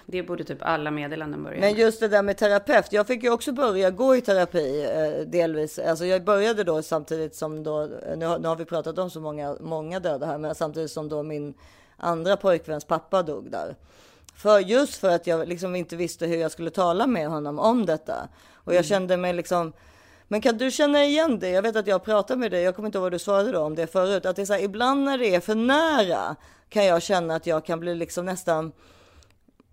Det borde typ alla meddelanden börja Men just det där med terapeut. Jag fick ju också börja gå i terapi eh, delvis. Alltså jag började då samtidigt som då, nu har, nu har vi pratat om så många, många döda här, men samtidigt som då min andra pojkväns pappa dog där. För just för att jag liksom inte visste hur jag skulle tala med honom om detta. Och jag kände mig liksom, men kan du känna igen det? Jag vet att jag pratade med dig, jag kommer inte ihåg vad du svarade då om det förut. Att det är så här, ibland när det är för nära kan jag känna att jag kan bli liksom nästan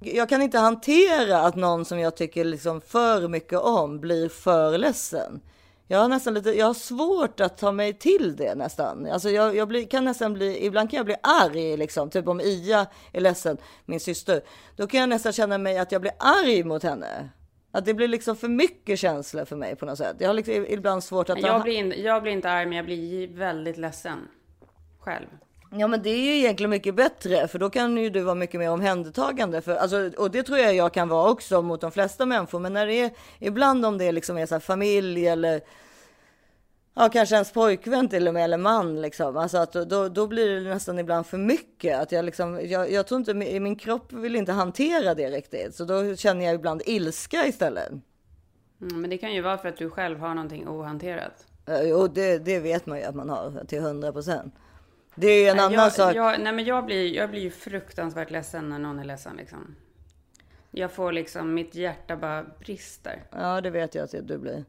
jag kan inte hantera att någon som jag tycker liksom för mycket om blir för ledsen. Jag har nästan lite, jag har svårt att ta mig till det nästan. Alltså jag, jag blir, kan nästan bli, ibland kan jag bli arg liksom, typ om Ia är ledsen, min syster. Då kan jag nästan känna mig att jag blir arg mot henne. Att det blir liksom för mycket känslor för mig på något sätt. Jag har liksom ibland svårt att Jag blir, in, jag blir inte arg, men jag blir väldigt ledsen. Själv. Ja men det är ju egentligen mycket bättre för då kan ju du vara mycket mer omhändertagande. För, alltså, och det tror jag jag kan vara också mot de flesta människor. Men när det är ibland om det liksom är så familj eller ja, kanske ens pojkvän till och med eller man liksom. Alltså att då, då blir det nästan ibland för mycket. Att jag, liksom, jag, jag tror inte min kropp vill inte hantera det riktigt. Så då känner jag ibland ilska istället. Mm, men det kan ju vara för att du själv har någonting ohanterat. Och det, det vet man ju att man har till 100 procent. Det är en annan jag, sak. Jag, nej men jag blir, jag blir ju fruktansvärt ledsen när någon är ledsen liksom. Jag får liksom, mitt hjärta bara brister. Ja, det vet jag att du blir.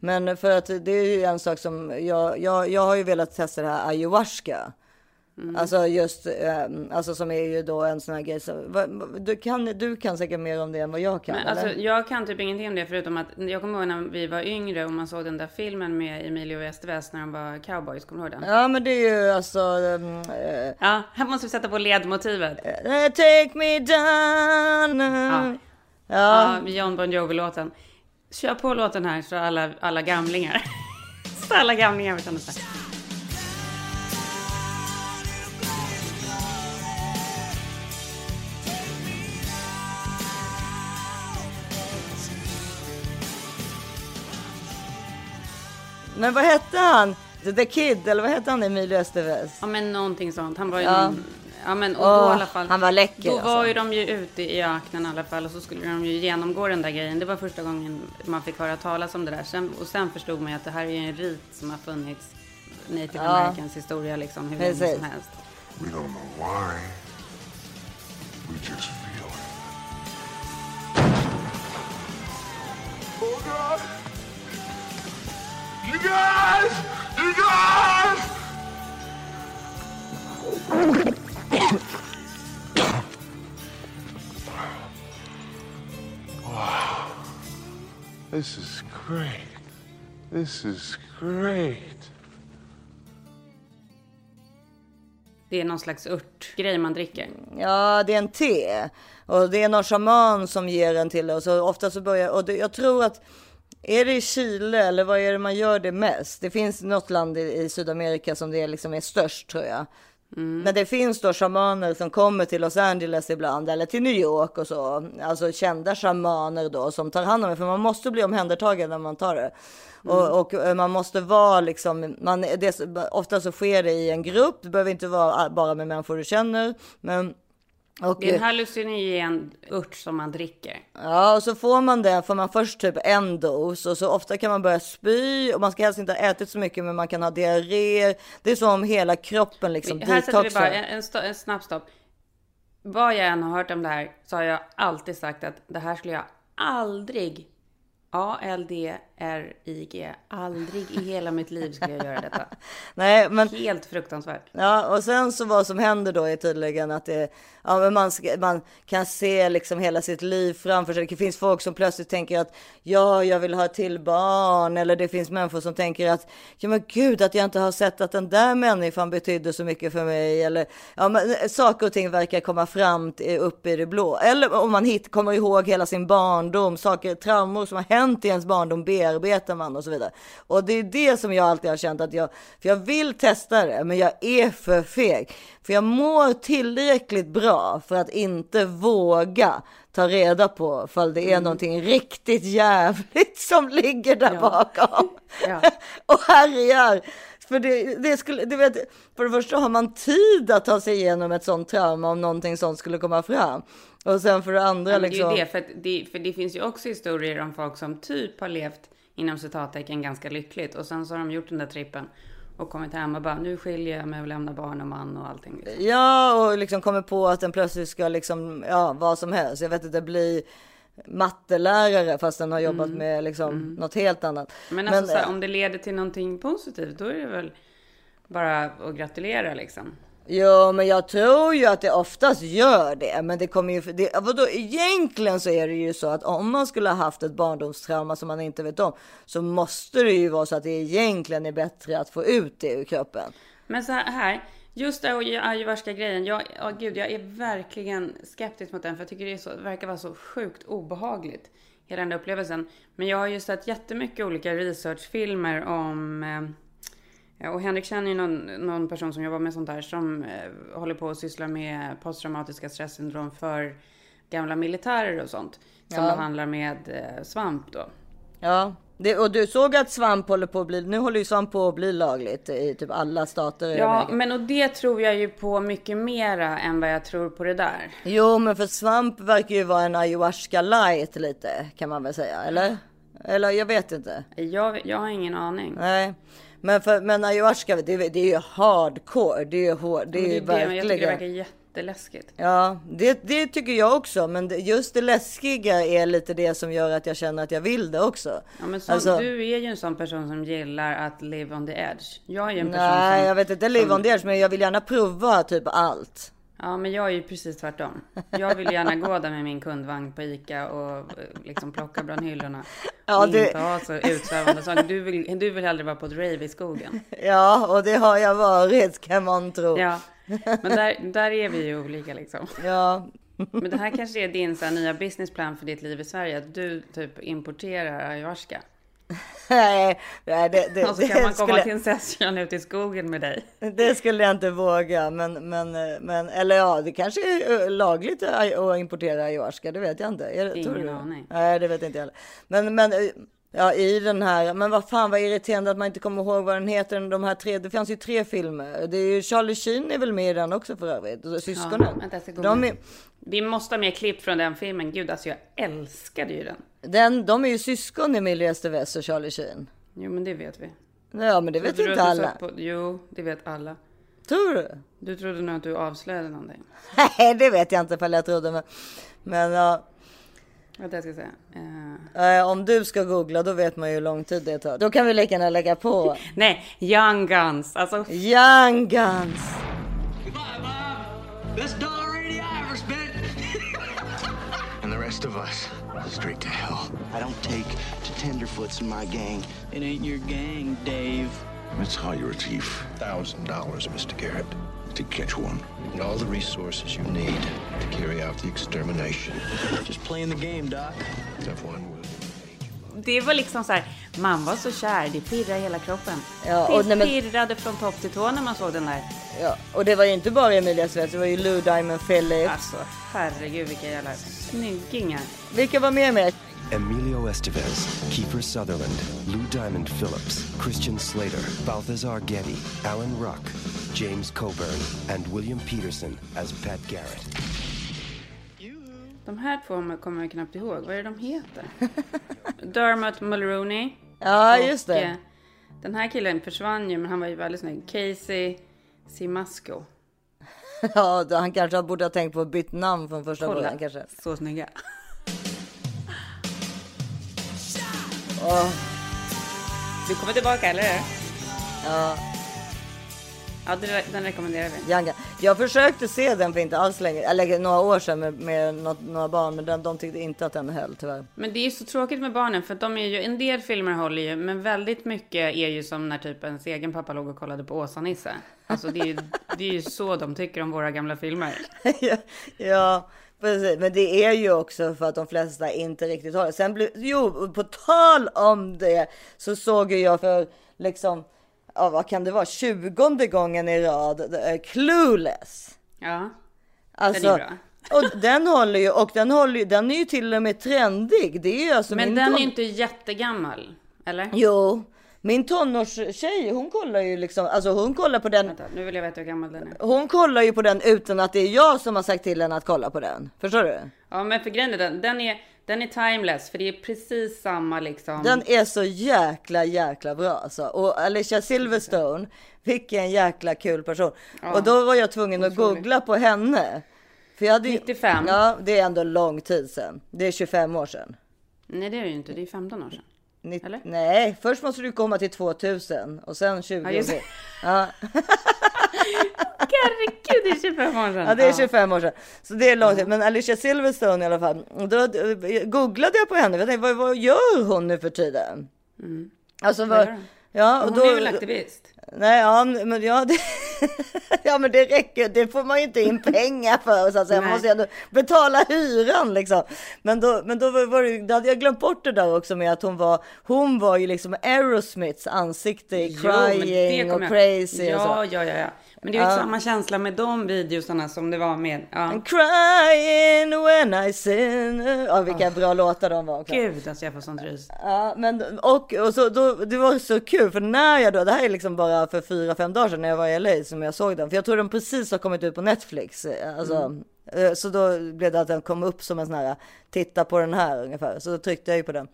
Men för att det är ju en sak som jag, jag, jag har ju velat testa det här ayahuasca. Mm. Alltså just, eh, alltså som är ju då en sån här grej. Du, kan, du kan säkert mer om det än vad jag kan. Men alltså, jag kan typ ingenting om det förutom att jag kommer ihåg när vi var yngre och man såg den där filmen med Emilio Estevez när de var cowboys. Kommer du ihåg den? Ja, men det är ju alltså. Um, eh, Ja, här måste vi sätta på ledmotivet. eh, take me down. Ja. Ja. Ja, John Bon Jovi-låten. Kör på låten här så alla, alla gamlingar. så alla gamlingar vet vad det är. Men vad hette han? The Kid, eller vad hette han? Emilio Estevez? Ja men någonting sånt. Han var ju Ja. någon... Ja men och då i alla fall. han var läcker, Då var alltså. ju de ju ute i öknen i alla fall och så skulle de ju genomgå den där grejen. Det var första gången man fick höra talas om det där. Sen, och sen förstod man ju att det här är ju en rit som har funnits native Ja. americans historia liksom hur länge som helst. We don't know why. We just feel it. Oh God! You guys! You guys! Wow. This is great. This is great. Det är någon slags örtgrej man dricker. Ja, det är en te. Och det är någon shaman som ger den till oss. Och ofta så börjar, och det, jag tror att är det i Chile eller vad är det man gör det mest? Det finns något land i, i Sydamerika som det liksom är störst tror jag. Men det finns då shamaner som kommer till Los Angeles ibland eller till New York och så. Alltså kända shamaner då som tar hand om det. För man måste bli omhändertagen när man tar det. Och, och eh, man måste vara liksom, man, det, ofta så sker det i en grupp. Det behöver inte vara bara med människor du känner. Men och, Det är en hallucinogen ört som man dricker. Ja, och så får man det, får man först typ en dos och så ofta kan man börja spy och man ska helst inte ha ätit så mycket men man kan ha diarré. Det är som om hela kroppen liksom här sätter vi bara en, en, en snabb stopp. Vad jag än har hört om det här så har jag alltid sagt att det här skulle jag aldrig, A-L-D R-I-G. Aldrig i hela mitt liv skulle jag göra detta. Nej, men Helt fruktansvärt. Ja, och sen så vad som händer då är tydligen att det, ja, men man, ska, man kan se liksom hela sitt liv framför sig. Det finns folk som plötsligt tänker att ja, jag vill ha till barn. Eller det finns människor som tänker att ja, men gud, att jag inte har sett att den där människan betydde så mycket för mig. Eller ja, men eh, saker och ting verkar komma fram till, upp i det blå. Eller om man hit, kommer ihåg hela sin barndom, saker, traumor som har hänt i ens barndom bearbetar man och så vidare. Och det är det som jag alltid har känt att jag, för jag vill testa det, men jag är för feg. För jag mår tillräckligt bra för att inte våga ta reda på ifall det är Mm. någonting riktigt jävligt som ligger där Ja. bakom. Ja. och härjar. För det, det skulle, du vet, för det första har man tid att ta sig igenom ett sånt trauma om någonting sånt skulle komma fram. Och sen för det andra Ja, men liksom. Det det, för, det, för det finns ju också historier om folk som typ har levt inom citattecken ganska lyckligt och sen så har de gjort den där trippen och kommit hem och bara nu skiljer jag mig och lämnar barn och man och allting. Liksom. Ja, och liksom kommer på att den plötsligt ska liksom, ja, vad som helst. Jag vet inte, bli mattelärare fast den har jobbat med liksom något helt annat. Mm. Men alltså så här, eh, om det leder till någonting positivt, då är det väl bara att gratulera liksom. Jo, men jag tror ju att det oftast gör det. Men det kommer ju, det, vadå, egentligen så är det ju så att om man skulle ha haft ett barndomstrauma som man inte vet om, så måste det ju vara så att det egentligen är bättre att få ut det ur kroppen. Men så här, just det här ayahuasca grejen. Jag, oh, gud, jag är verkligen skeptisk mot den. För jag tycker det är så, verkar vara så sjukt obehagligt. Hela den där upplevelsen. Men jag har ju sett jättemycket olika researchfilmer om... Eh, och Henrik känner ju någon, någon person som jobbar med sånt här. Som eh, håller på att syssla med posttraumatiska stresssyndrom för gamla militärer och sånt. Som Ja. behandlar med eh, svamp då. Ja, det, och du såg att svamp håller på att bli, nu håller ju svamp på att bli lagligt i typ alla stater Ja, men och det tror jag ju på mycket mera än vad jag tror på det där. Jo, men för svamp verkar ju vara en ayahuasca light lite kan man väl säga, eller? Eller jag vet inte. Jag, jag har ingen aning. Nej, men, för, men ayahuasca, det, är- det är ju hardcore. Det är ju, det är det är det, men jag tycker det verkligen. verkar jätteläskigt. Ja, det, det tycker jag också. Men det, just det läskiga är lite det som gör att jag känner att jag vill det också. Ja, men sån, Alltså- Du är ju en sån person som gillar att live on the edge. Jag är ju en person Nej, som... jag vet inte live on the edge, men jag vill gärna prova typ allt. Ja, men jag är ju precis tvärtom. Jag vill gärna gå där med min kundvagn på Ica och eh, liksom plocka bland hyllorna. Ja, och det- inte ha så utsvävande saker. Du vill, du vill hellre vara på ett rave i skogen. Ja, och det har jag varit kan man tro. Ja, men där, där är vi ju olika liksom. ja. Men det här kanske är din så här, nya businessplan för ditt liv i Sverige. Att du typ importerar ayahuasca. Nej, nej, det, det, Och så kan man komma skulle, till en session ute i skogen med dig. det skulle jag inte våga. Men, men, men, eller ja, det kanske är eh, lagligt att importera ayahuasca. Det vet jag inte. Är det, Ingen aning. Nej, det vet inte jag heller. Men, men eh, ja, i den här. Men vad fan vad irriterande att man inte kommer ihåg vad den heter. De här tre. Det fanns ju tre filmer. Det är ju Charlie Sheen är väl med i den också för övrigt. Syskonen. vänta, ska gå de, är, Vi måste ha mer klipp från den filmen. Gud, alltså jag älskade ju den. Den, de är ju syskon Emilia Estevez och Charlie Sheen. Jo, men det vet vi. Ja, men det vet inte alla. På... Jo, det vet alla. Tror du? Du trodde nog att du avslöjade någonting. Nej, det vet jag inte ifall jag trodde. Men, men ja, Vänta, jag ska säga. Eh, eh, om du ska googla då vet man ju hur lång tid det tar. Då kan vi lika gärna lägga på Nej, Young Guns. Alltså, Young Guns. Goodbye, Bob. Best dollar radio I ever spent. And the rest of us, straight to hell. I don't take to tenderfoots in my gang. It ain't your gang, Dave. Let's hire a thief. thousand dollars, Mr. Garrett, To catch one. and all the resources you need to carry out the extermination. Just playing the game, Doc. If one will. Det var liksom så här. Man var så kär, det pirrade i hela kroppen. Ja, det och men- pirrade från topp till tå när man såg den där. Ja, och det var ju inte bara Emilia Estevez, det var ju Lou Diamond Phillips. Alltså, herregud vilka jävla snyggingar. Vilka var med med? Emilio Estevez, Kiefer Sutherland, Lou Diamond Phillips, Christian Slater, Balthazar Getty, Alan Ruck, James Coburn, and William Peterson as Pat Garrett. De här två kommer jag knappt ihåg. Vad är det de heter? Dermot Mulroney. Ja, just det. eh, Den här killen försvann ju, men han var ju väldigt snygg. Casey Simasco. Ja, han kanske borde ha tänkt på att bytt namn från första Kolla, början kanske. så snygga. Du kommer tillbaka eller? Ja, Ja, den rekommenderar vi. Young. Jag försökte se den för inte alls länge, eller några år sedan med, med något, några barn, men den, de tyckte inte att den höll tyvärr. Men det är ju så tråkigt med barnen för de är ju, en del filmer håller ju, men väldigt mycket är ju som när typ ens egen pappa låg och kollade på Åsa-Nisse. Alltså det är, ju, det är ju så de tycker om våra gamla filmer. ja, ja, precis. Men det är ju också för att de flesta inte riktigt har det. Sen blir, jo, på tal om det så såg jag för liksom, ja, vad kan det vara, tjugonde gången i rad, Clueless. Ja, Alltså, den är bra. och den håller ju, och den håller ju, den är ju till och med trendig. Det är ju alltså Men den är ton- ju inte jättegammal, eller? Jo, min tonårstjej, hon kollar ju liksom, alltså hon kollar på den Vänta, nu vill jag veta hur gammal den är. Hon kollar ju på den utan att det är jag som har sagt till henne att kolla på den. Förstår du? Ja, men för grejen är den, den är, den är timeless, för det är precis samma liksom. Den är så jäkla jäkla bra alltså. Och Alicia Silverstone, vilken jäkla kul person. Och då var jag tvungen att otrolig. googla på henne. För jag hade ju, 95. Ja, det är ändå lång tid sedan. Det är 25 år sedan. Nej, det är det ju inte. Det är 15 år sedan. Eller? Nej, först måste du komma till 2000 och sen 20 Ja. Ja, Herregud, det är 25 år sedan. ja, det är 25 år sedan. Så det är lång tid. Men Alicia Silverstone i alla fall. Då eh, googlade jag på henne. Jag tänkte, vad, vad gör hon nu för tiden? Alltså, Vad ja, och Hon då, är väl aktivist? Nej, ja, men, ja, det, ja, men det räcker. Det får man ju inte in pengar för. Så att säga. Man måste ju ändå betala hyran liksom. Men då, men då var det, då hade jag glömt bort det där också med att hon var, hon var ju liksom Aerosmiths ansikte i Jo, crying och kommer jag- crazy och så. Ja, ja, ja, ja. Men det är ju samma känsla med de videosarna som det var med... Ja. I'm crying when I sin. Ja, vilka bra låtar de var. också. Gud, alltså jag får sånt rys. Ja, men och, och så, då, det var så kul för när jag då, det här är liksom bara för fyra, fem dagar sedan när jag var i LA som jag såg den. För jag tror den precis har kommit ut på Netflix. eh, Alltså, eh, Så då blev det att den kom upp som en sån här, titta på den här ungefär. Så då tryckte jag ju på den.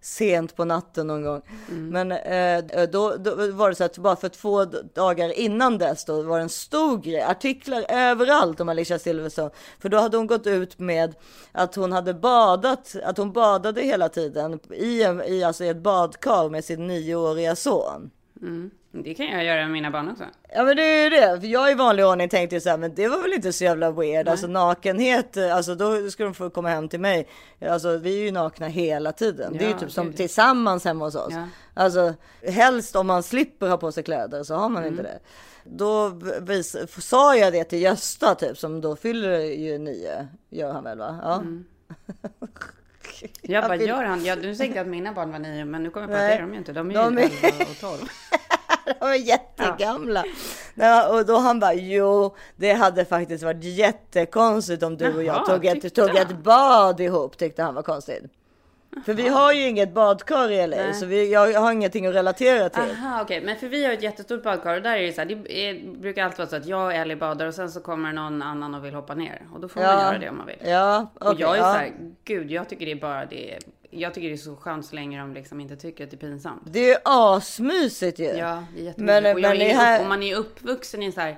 Sent på natten någon gång. Men eh, då, då var det så att bara för två dagar innan dess då var det en stor grej. Artiklar överallt om Alicia Silverstone. För då hade hon gått ut med att hon hade badat, att hon badade hela tiden i, en, i alltså ett badkar med sin nioåriga son. Det kan jag göra med mina barn också. Ja men det är ju det, för jag i vanlig ordning tänkte ju så här, men det var väl inte så jävla weird, alltså nakenhet, eh, alltså då ska de få komma hem till mig. Alltså vi är ju nakna hela tiden, det är ju Ja, typ som gud. tillsammans hemma hos oss. Ja. Alltså helst om man slipper ha på sig kläder så har man Mm. inte det. Då vis, sa jag det till Gösta typ, som då fyller ju nio, gör han väl va? Ja. Mm. Jag bara, gör han? Ja, du tänkte att mina barn var nio, men nu kommer jag på att det är de ju inte. De är De ju är- 11 och 12. De är jättegamla. Ja, och då han bara, jo, det hade faktiskt varit jättekonstigt om du och jag Jaha, tog ett, tog ett bad ihop, tyckte han var konstigt. För vi har ju inget badkar i LA, Nej. så vi, jag har ingenting att relatera till. Aha, okej. Men för vi har ett jättestort badkar och där är det så här, det är, brukar alltid vara så att jag och Ellie badar och sen så kommer någon annan och vill hoppa ner. Och då får man göra det om man vill. Ja, och okej, jag är ja. så här, gud, jag tycker det är bara det. Jag tycker det är så skönt så länge de liksom inte tycker att det är pinsamt. Det är asmysigt ju. Ja, det är jättemycket. Men- och men är här- upp, och man är uppvuxen i så här,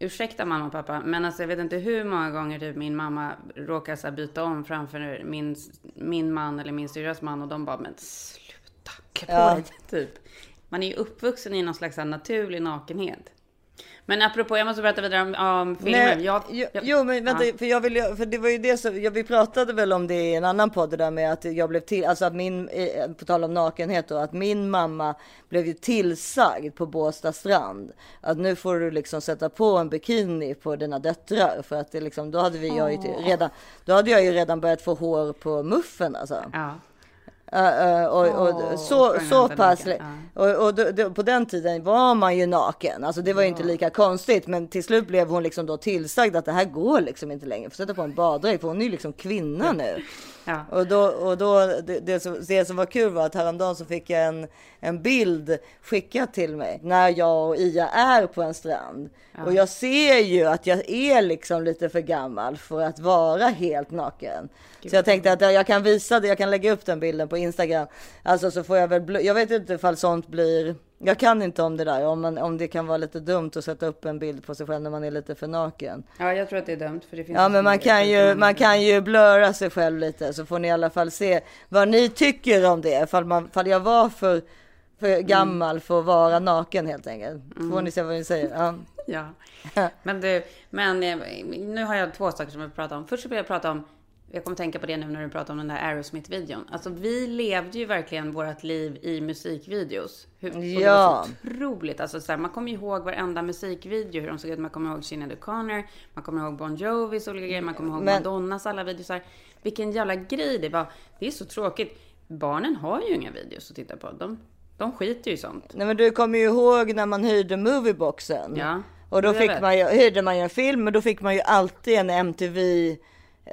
ursäkta mamma och pappa, men alltså jag vet inte hur många gånger typ min mamma råkar så byta om framför min, min man eller min syrras man och de bara, men sluta, klä på Ja. dig typ. Man är ju uppvuxen i någon slags naturlig nakenhet. Men apropå, jag måste berätta vidare om, om filmer. Nej, jag, jag, jo, men vänta, ja. för jag vill för det var ju det som, ja, vi pratade väl om det i en annan podd det där med att jag blev till, alltså att min, eh, på tal om nakenhet då, att min mamma blev ju tillsagd på Båstad strand att nu får du liksom sätta på en bikini på dina döttrar för att det liksom, då hade vi jag ju redan, då hade jag ju redan börjat få hår på muffen alltså. ja. Uh, uh, och, och, så, så pass. naken, Och, och då, då, på den tiden var man ju naken. Alltså det var ju inte lika konstigt. Men till slut blev hon liksom då tillsagd att det här går liksom inte längre. Får sätta på en baddräkt för hon är ju liksom kvinna nu. Ja. Och då, och då det, det, som, det som var kul var att häromdagen så fick jag en, en bild skickad till mig när jag och Ia är på en strand. Och jag ser ju att jag är liksom lite för gammal för att vara helt naken. Så jag tänkte att jag kan visa det, jag kan lägga upp den bilden på Instagram. Alltså så får jag väl, jag vet inte ifall sånt blir, jag kan inte om det där, om, man, om det kan vara lite dumt att sätta upp en bild på sig själv när man är lite för naken. ja, jag tror att det är dumt. För det finns Ja men man kan ju, man kan ju blöra sig själv lite så får ni i alla fall se vad ni tycker om det. Ifall, man, ifall jag var för, för gammal för att vara naken helt enkelt. Får ni se vad ni säger? Ja. Ja. Men du, men eh, nu har jag två saker som jag vill prata om. Först vill jag prata om, jag kommer tänka på det nu när du pratar om den där Aerosmith-videon. Alltså vi levde ju verkligen vårt liv i musikvideos. Hur, och Det Ja. var så otroligt. Alltså så här, man kommer ihåg varenda musikvideo, hur de såg ut. Man kommer ihåg Sinéad O'Connor, man kommer ihåg Bon Jovis olika grejer, man kommer ihåg Men- Madonnas alla videos. Här. Vilken jävla grej det var. Det är så tråkigt. Barnen har ju inga videos att titta på. De, de skiter ju i sånt. Nej men du kommer ju ihåg när man hyrde movieboxen. Ja. Och då fick man ju, hyrde man ju en film och då fick man ju alltid en MTV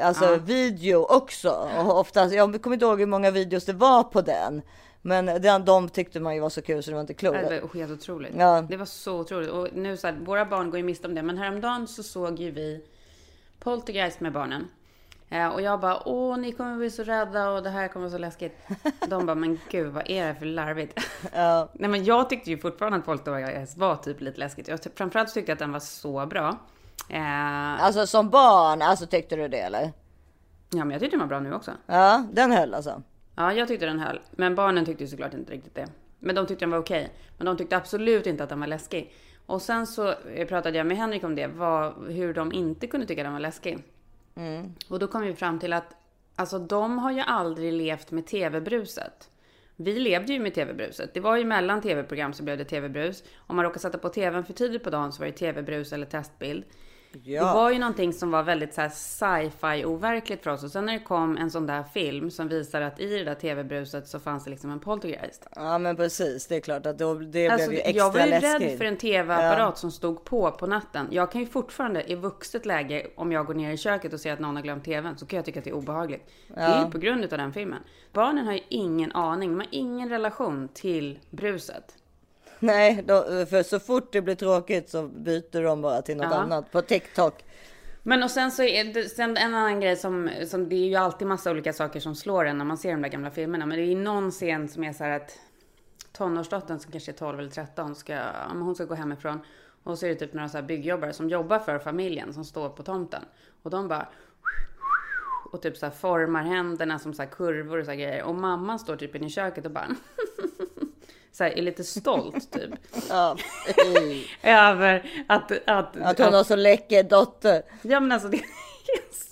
alltså video också. Och oftast, jag kommer inte ihåg hur många videos det var på den. Men den, de tyckte man ju var så kul så det var inte klokt. Det var helt otroligt. Ja. Det var så otroligt. Och nu så här, våra barn går ju miste om det. Men häromdagen så såg ju vi Poltergeist med barnen. Eh, och jag bara, åh, ni kommer bli så rädda och det här kommer vara så läskigt. De bara, men gud, vad är det för larvigt? Ja. Nej, men jag tyckte ju fortfarande att Poltergeist var typ lite läskigt. Jag framförallt tyckte jag att den var så bra. Eh, Alltså som barn, alltså tyckte du det eller? ja, men jag tyckte den var bra nu också. Ja, den höll alltså. Ja, jag tyckte den höll. Men barnen tyckte ju såklart inte riktigt det. Men de tyckte den var okej. Men de tyckte absolut inte att den var läskig. Och sen så eh, pratade jag med Henrik om det, vad, hur de inte kunde tycka den var läskig. Och då kom vi fram till att alltså, de har ju aldrig levt med tv-bruset. Vi levde ju med tv-bruset. Det var ju mellan tv-program så blev det tv-brus. Om man råkade sätta på tvn för tidigt på dagen så var det tv-brus eller testbild. Det var ju någonting som var väldigt så sci-fi overkligt för oss. Och sen när det kom en sån där film som visar att i det där tv-bruset så fanns det liksom en poltergeist. Ja men precis, det är klart att då, det Alltså, blev ju extra jag var ju läskigt. rädd för en tv-apparat som stod på på natten. Jag kan ju fortfarande i vuxet läge, om jag går ner i köket och ser att någon har glömt tvn, så kan jag tycka att det är obehagligt. Det är ju på grund av den filmen. Barnen har ju ingen aning, de har ingen relation till bruset. Nej, då, för så fort det blir tråkigt så byter de bara till något Ja. annat på TikTok. Men och sen så är det sen en annan grej som, som det är ju alltid massa olika saker som slår en när man ser de där gamla filmerna. Men det är ju någon scen som är så här att tonårsdottern som kanske är 12 eller 13 ska, hon ska gå hemifrån. Och så är det typ några så här byggjobbare som jobbar för familjen som står på tomten. Och de bara och typ så här formar händerna som så här kurvor och så här grejer. Och mamman står typ inne i köket och bara så här, är lite stolt typ. Ja. Över att, att, Att hon har så läcker dotter. Ja men alltså det är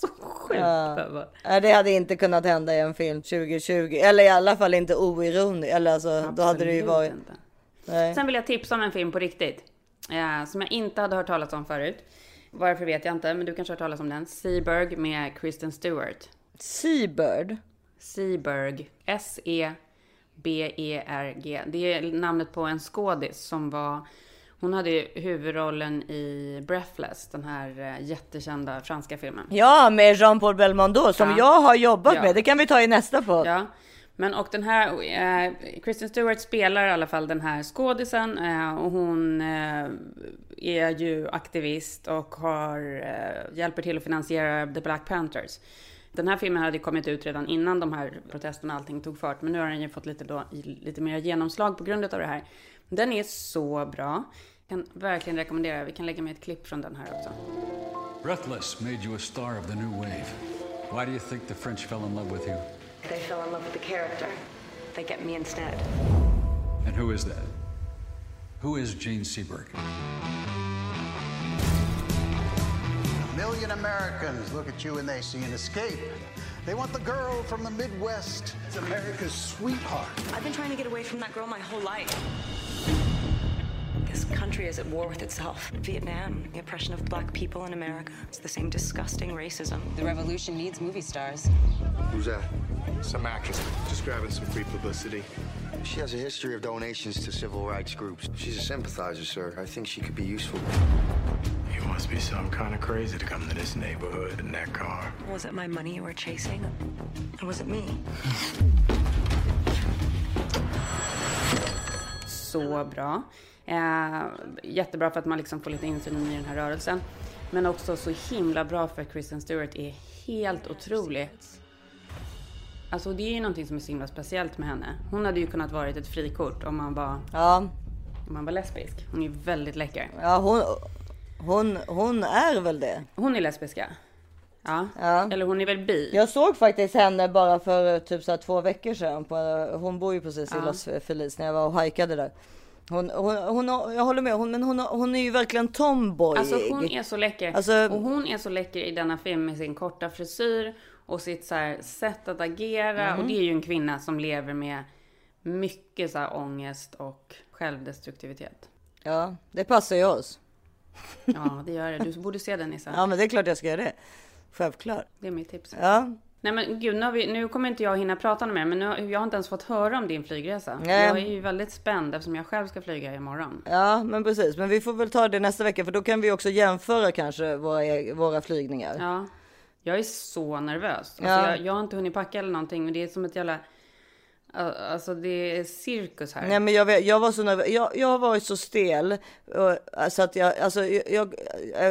så sjukt. alltså. Ja, det hade inte kunnat hända i en film 2020. Eller i alla fall inte oironiskt. Eller alltså, då hade det ju Absolut varit... inte. Nej. Sen vill jag tipsa om en film på riktigt. Eh, som jag inte hade hört talas om förut. Varför vet jag inte, men du kanske har hört talas om den. Seaberg med Kristen Stewart. Seabird. Seaberg. S-E-B-E-R-G. Det är namnet på en skådis som var... Hon hade huvudrollen i Breathless, den här eh, jättekända franska filmen. Ja, med Jean-Paul Belmondo som Ja. jag har jobbat Ja. med. Det kan vi ta i nästa podd. Ja, men och den här, eh, Kristen Stewart spelar i alla fall den här skådisen eh, och hon eh, är ju aktivist och har, eh, hjälper till att finansiera The Black Panthers. Den här filmen hade kommit ut redan innan de här protesterna och allting tog fart, men nu har den ju fått lite, då, lite mer genomslag på grund av det här. Den är så bra. Kan verkligen rekommendera, vi kan lägga med ett klipp från den här också. Breathless made you a star of the new wave. Why do you think the French fell in love with you? They fell in love with the character. They get me instead. And who is that? Who is Gene Seberg? A million Americans look at you and they see an escape. They want the girl from the Midwest. It's America's sweetheart. I've been trying to get away from that girl my whole life. This country is at war with itself. Vietnam, the oppression of black people in America. It's the same disgusting racism. The revolution needs movie stars. Who's that? Some actress just grabbing some free publicity. She has a history of donations to civil rights groups. She's a sympathizer, sir. I think she could be useful. You must be some kind of crazy to come to this neighborhood in that car. Was it my money you were chasing? Or was it me? så bra. Eh, jättebra för att man liksom får lite insyn i den här rörelsen. Men också så himla bra för att Kristen Stewart är helt otrolig. Alltså det är ju någonting som är så himla speciellt med henne. Hon hade ju kunnat varit ett frikort om man var, Ja, om man var lesbisk. Hon är väldigt läcker. ja hon, hon, hon är väl det. Hon är lesbisk ja. Ja. Eller hon är väl bi? Jag såg faktiskt henne bara för typ så två veckor sedan. På, hon bor ju precis i Ja. Los Feliz när jag var och hajkade där. Hon, hon, hon, jag håller med, hon, men hon, hon är ju verkligen tomboy. Alltså hon är så läcker. Alltså- och hon är så läcker i denna film med sin korta frisyr och sitt så här sätt att agera. Mm. Och det är ju en kvinna som lever med mycket så här ångest och självdestruktivitet. Ja, det passar ju oss. Ja, det gör det. Du borde se den Nissa. Ja, men det är klart jag ska göra det. Självklart. Det är mitt tips. Ja, Nej men gud, nu, vi, nu kommer inte jag hinna prata med men nu, jag har inte ens fått höra om din flygresa. Nej. Jag är ju väldigt spänd eftersom jag själv ska flyga imorgon. ja, men precis. Men vi får väl ta det nästa vecka för då kan vi också jämföra kanske våra, e- våra flygningar. Ja, jag är så nervös. Alltså, Ja. jag, jag har inte hunnit packa eller någonting men det är som ett jävla... Alltså det är cirkus här. Nej, men jag, vet, jag var så nervös. Jag, jag har varit så stel och, så att jag, alltså, jag,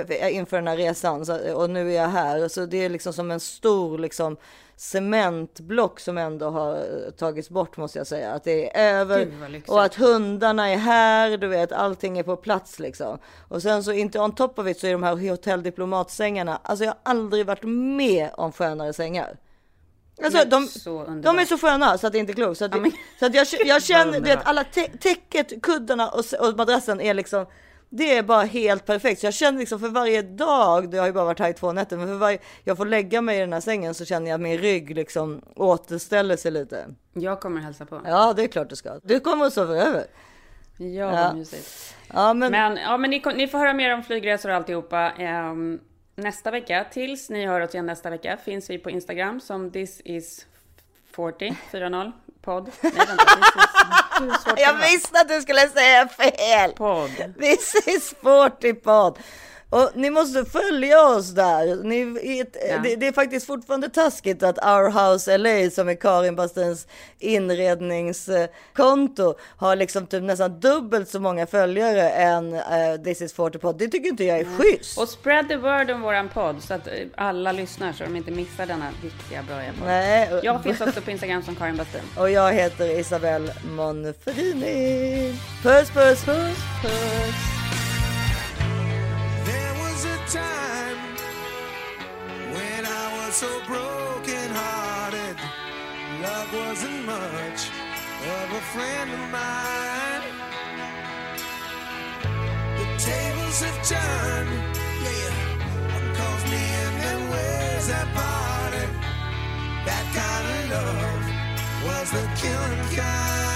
jag, inför den här resan så, och nu är jag här. Så det är liksom som en stor liksom cementblock som ändå har eh, tagits bort måste jag säga. Att det är över och att hundarna är här. Du vet, allting är på plats liksom. Och sen så inte on top of it så är de här hotelldiplomatsängarna. Alltså jag har aldrig varit med om skönare sängar. Alltså, de, så de är så sköna så att det inte är klokt. Så att, men- så att jag, jag känner, du vet, alla tä- täcket, kuddarna och, och madrassen är liksom, det är bara helt perfekt. Så jag känner liksom för varje dag, det har ju bara varit här i två nätter, men för varje, jag får lägga mig i den här sängen så känner jag att min rygg liksom återställer sig lite. Jag kommer hälsa på. Ja, det är klart du ska. Du kommer att sova över. Ja, Ja. mysigt. Ja, men, Men, ja, men ni, ni får höra mer om flygresor och alltihopa ehm, nästa vecka. Tills ni hör oss igen nästa vecka finns vi på Instagram som this is 40, 40 podd. Nej, vänta, this is, hur svårt jag visste att du skulle säga fel! Podd. This is sporty podd. Och ni måste följa oss där. Ni, i ett, Ja. det, det är faktiskt fortfarande taskigt att Our House LA som är Karin Bastins inredningskonto har liksom typ nästan dubbelt så många följare än eh, This is 40 podd. Det tycker inte jag är schysst. Och spread the word om våran podd så att eh, alla lyssnar så de inte missar denna viktiga bra podd. Nej. Jag finns också på Instagram som Karin Bastin. Och jag heter Isabelle Monfrini. Puss, puss, puss, puss. So broken hearted. Love wasn't much of a friend of mine. The tables have turned, yeah. Cause me and them ways have parted. That kind of love was the killing kind.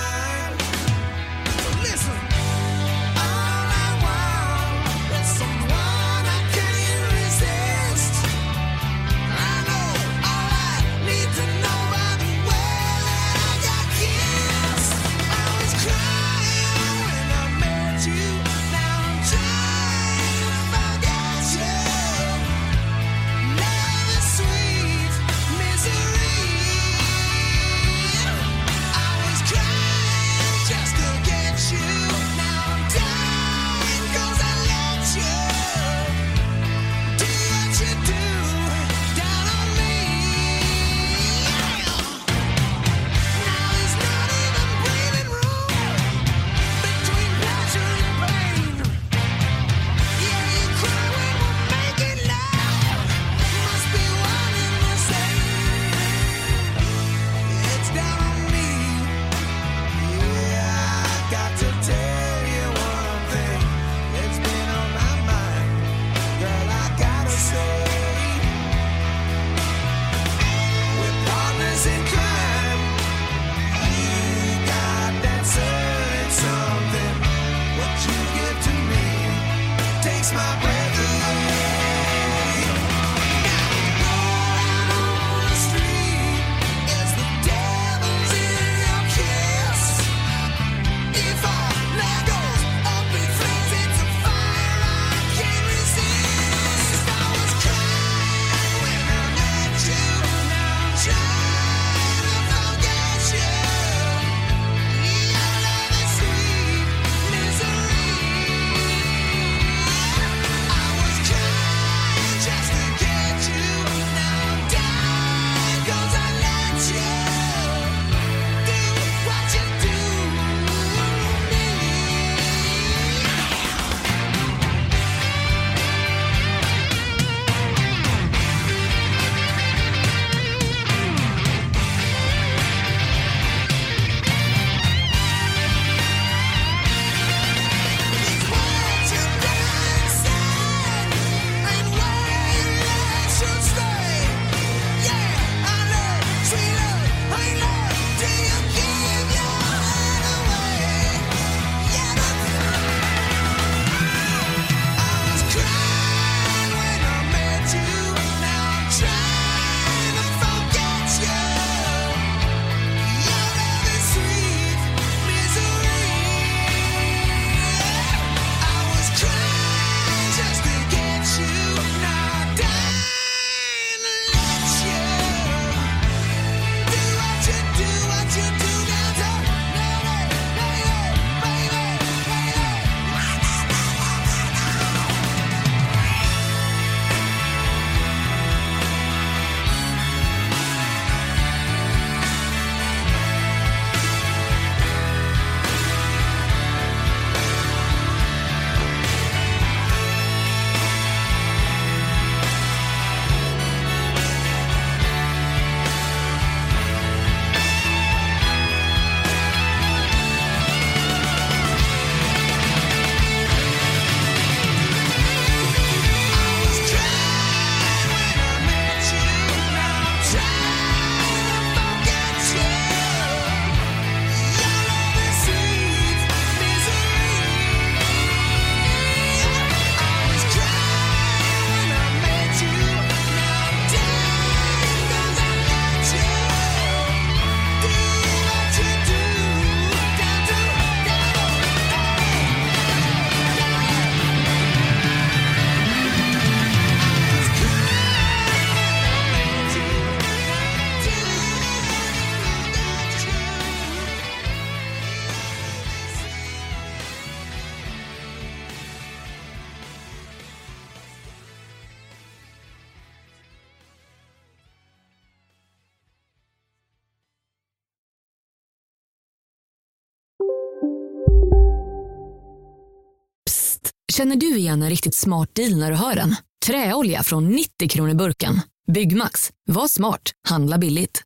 Känner du igen en riktigt smart deal när du hör den? Träolja från 90 kronor burken. Byggmax. Var smart. Handla billigt.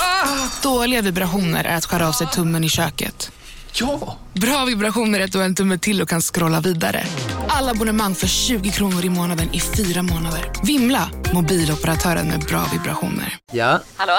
Ah, dåliga vibrationer är att skära av sig tummen i köket. Ja! Bra vibrationer är att du har en tumme till och kan scrolla vidare. Alla abonnemang för 20 kronor i månaden i fyra månader. Vimla! Mobiloperatören med bra vibrationer. Ja? Hallå?